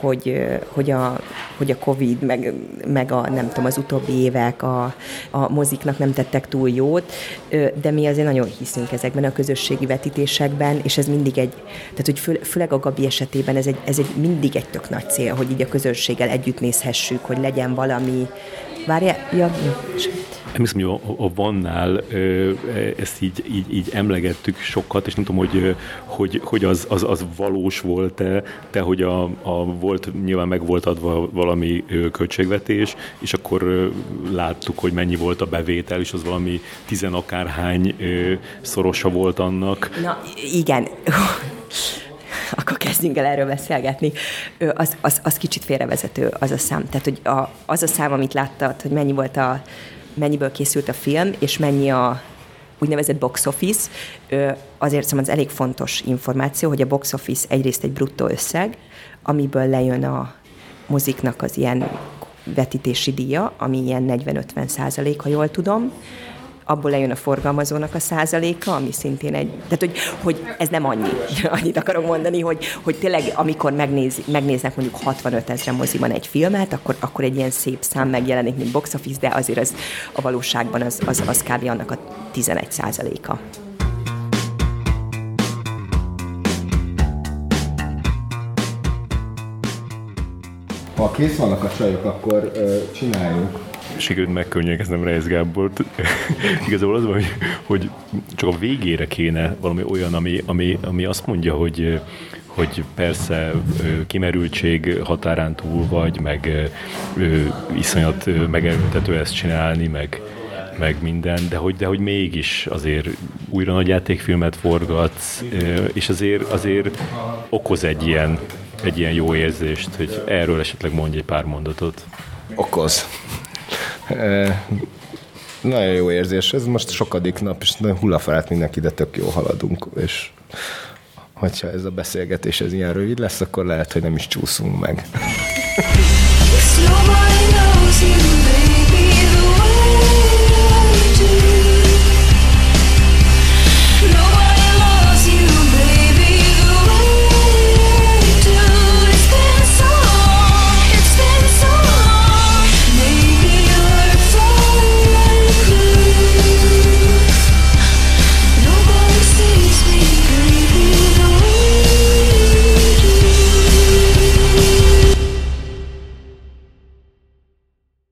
hogy, hogy, a, hogy a Covid, meg, meg a, nem tudom, az utóbbi évek a, a moziknak nem tettek túl jót, de mi azért nagyon hiszünk ezekben a közösségi vetítésekben, és ez mindig egy, tehát hogy fő, főleg a Gabi esetében ez egy, ez egy mindig egy tök nagy cél, hogy így a közösséggel együtt nézhessük, hogy legyen valami, várja, ja, Emlékszem, hogy a, a Vannál ezt így, így, így emlegettük sokat, és nem tudom, hogy, hogy, hogy az, az, az valós volt-e, de hogy a, a volt, nyilván meg volt adva valami költségvetés, és akkor láttuk, hogy mennyi volt a bevétel, és az valami tizenakárhány szorosa volt annak. Na, igen akkor kezdjünk el erről beszélgetni. Az, az, az kicsit félrevezető, az a szám. Tehát, hogy a, az a szám, amit láttad, hogy mennyi volt a mennyiből készült a film, és mennyi a úgynevezett box office, azért szóval az elég fontos információ, hogy a box office egyrészt egy bruttó összeg, amiből lejön a moziknak az ilyen vetítési díja, ami ilyen 40-50 százalék, ha jól tudom, abból lejön a forgalmazónak a százaléka, ami szintén egy, tehát hogy, hogy ez nem annyi, annyit akarok mondani, hogy, hogy tényleg amikor megnéz, megnéznek mondjuk 65 ezre moziban egy filmet, akkor, akkor egy ilyen szép szám megjelenik, mint box office, de azért az a valóságban az, az, az kb. annak a 11 százaléka. Ha kész vannak a csajok, akkor ö, csináljuk. Sikerült megkönnyelkeznem Reis Gábort. Igazából az van, hogy, hogy csak a végére kéne valami olyan, ami, ami, ami azt mondja, hogy hogy persze kimerültség határán túl vagy, meg ö, iszonyat megerőltető ezt csinálni, meg, meg minden, de hogy, de hogy mégis azért újra nagy játékfilmet forgatsz, és azért, azért okoz egy ilyen, egy ilyen jó érzést, hogy erről esetleg mondj egy pár mondatot. Okoz. Nagyon jó érzés, ez most sokadik nap, és hullafelett mindenki, de tök jó haladunk, és hogyha ez a beszélgetés ez ilyen rövid lesz, akkor lehet, hogy nem is csúszunk meg.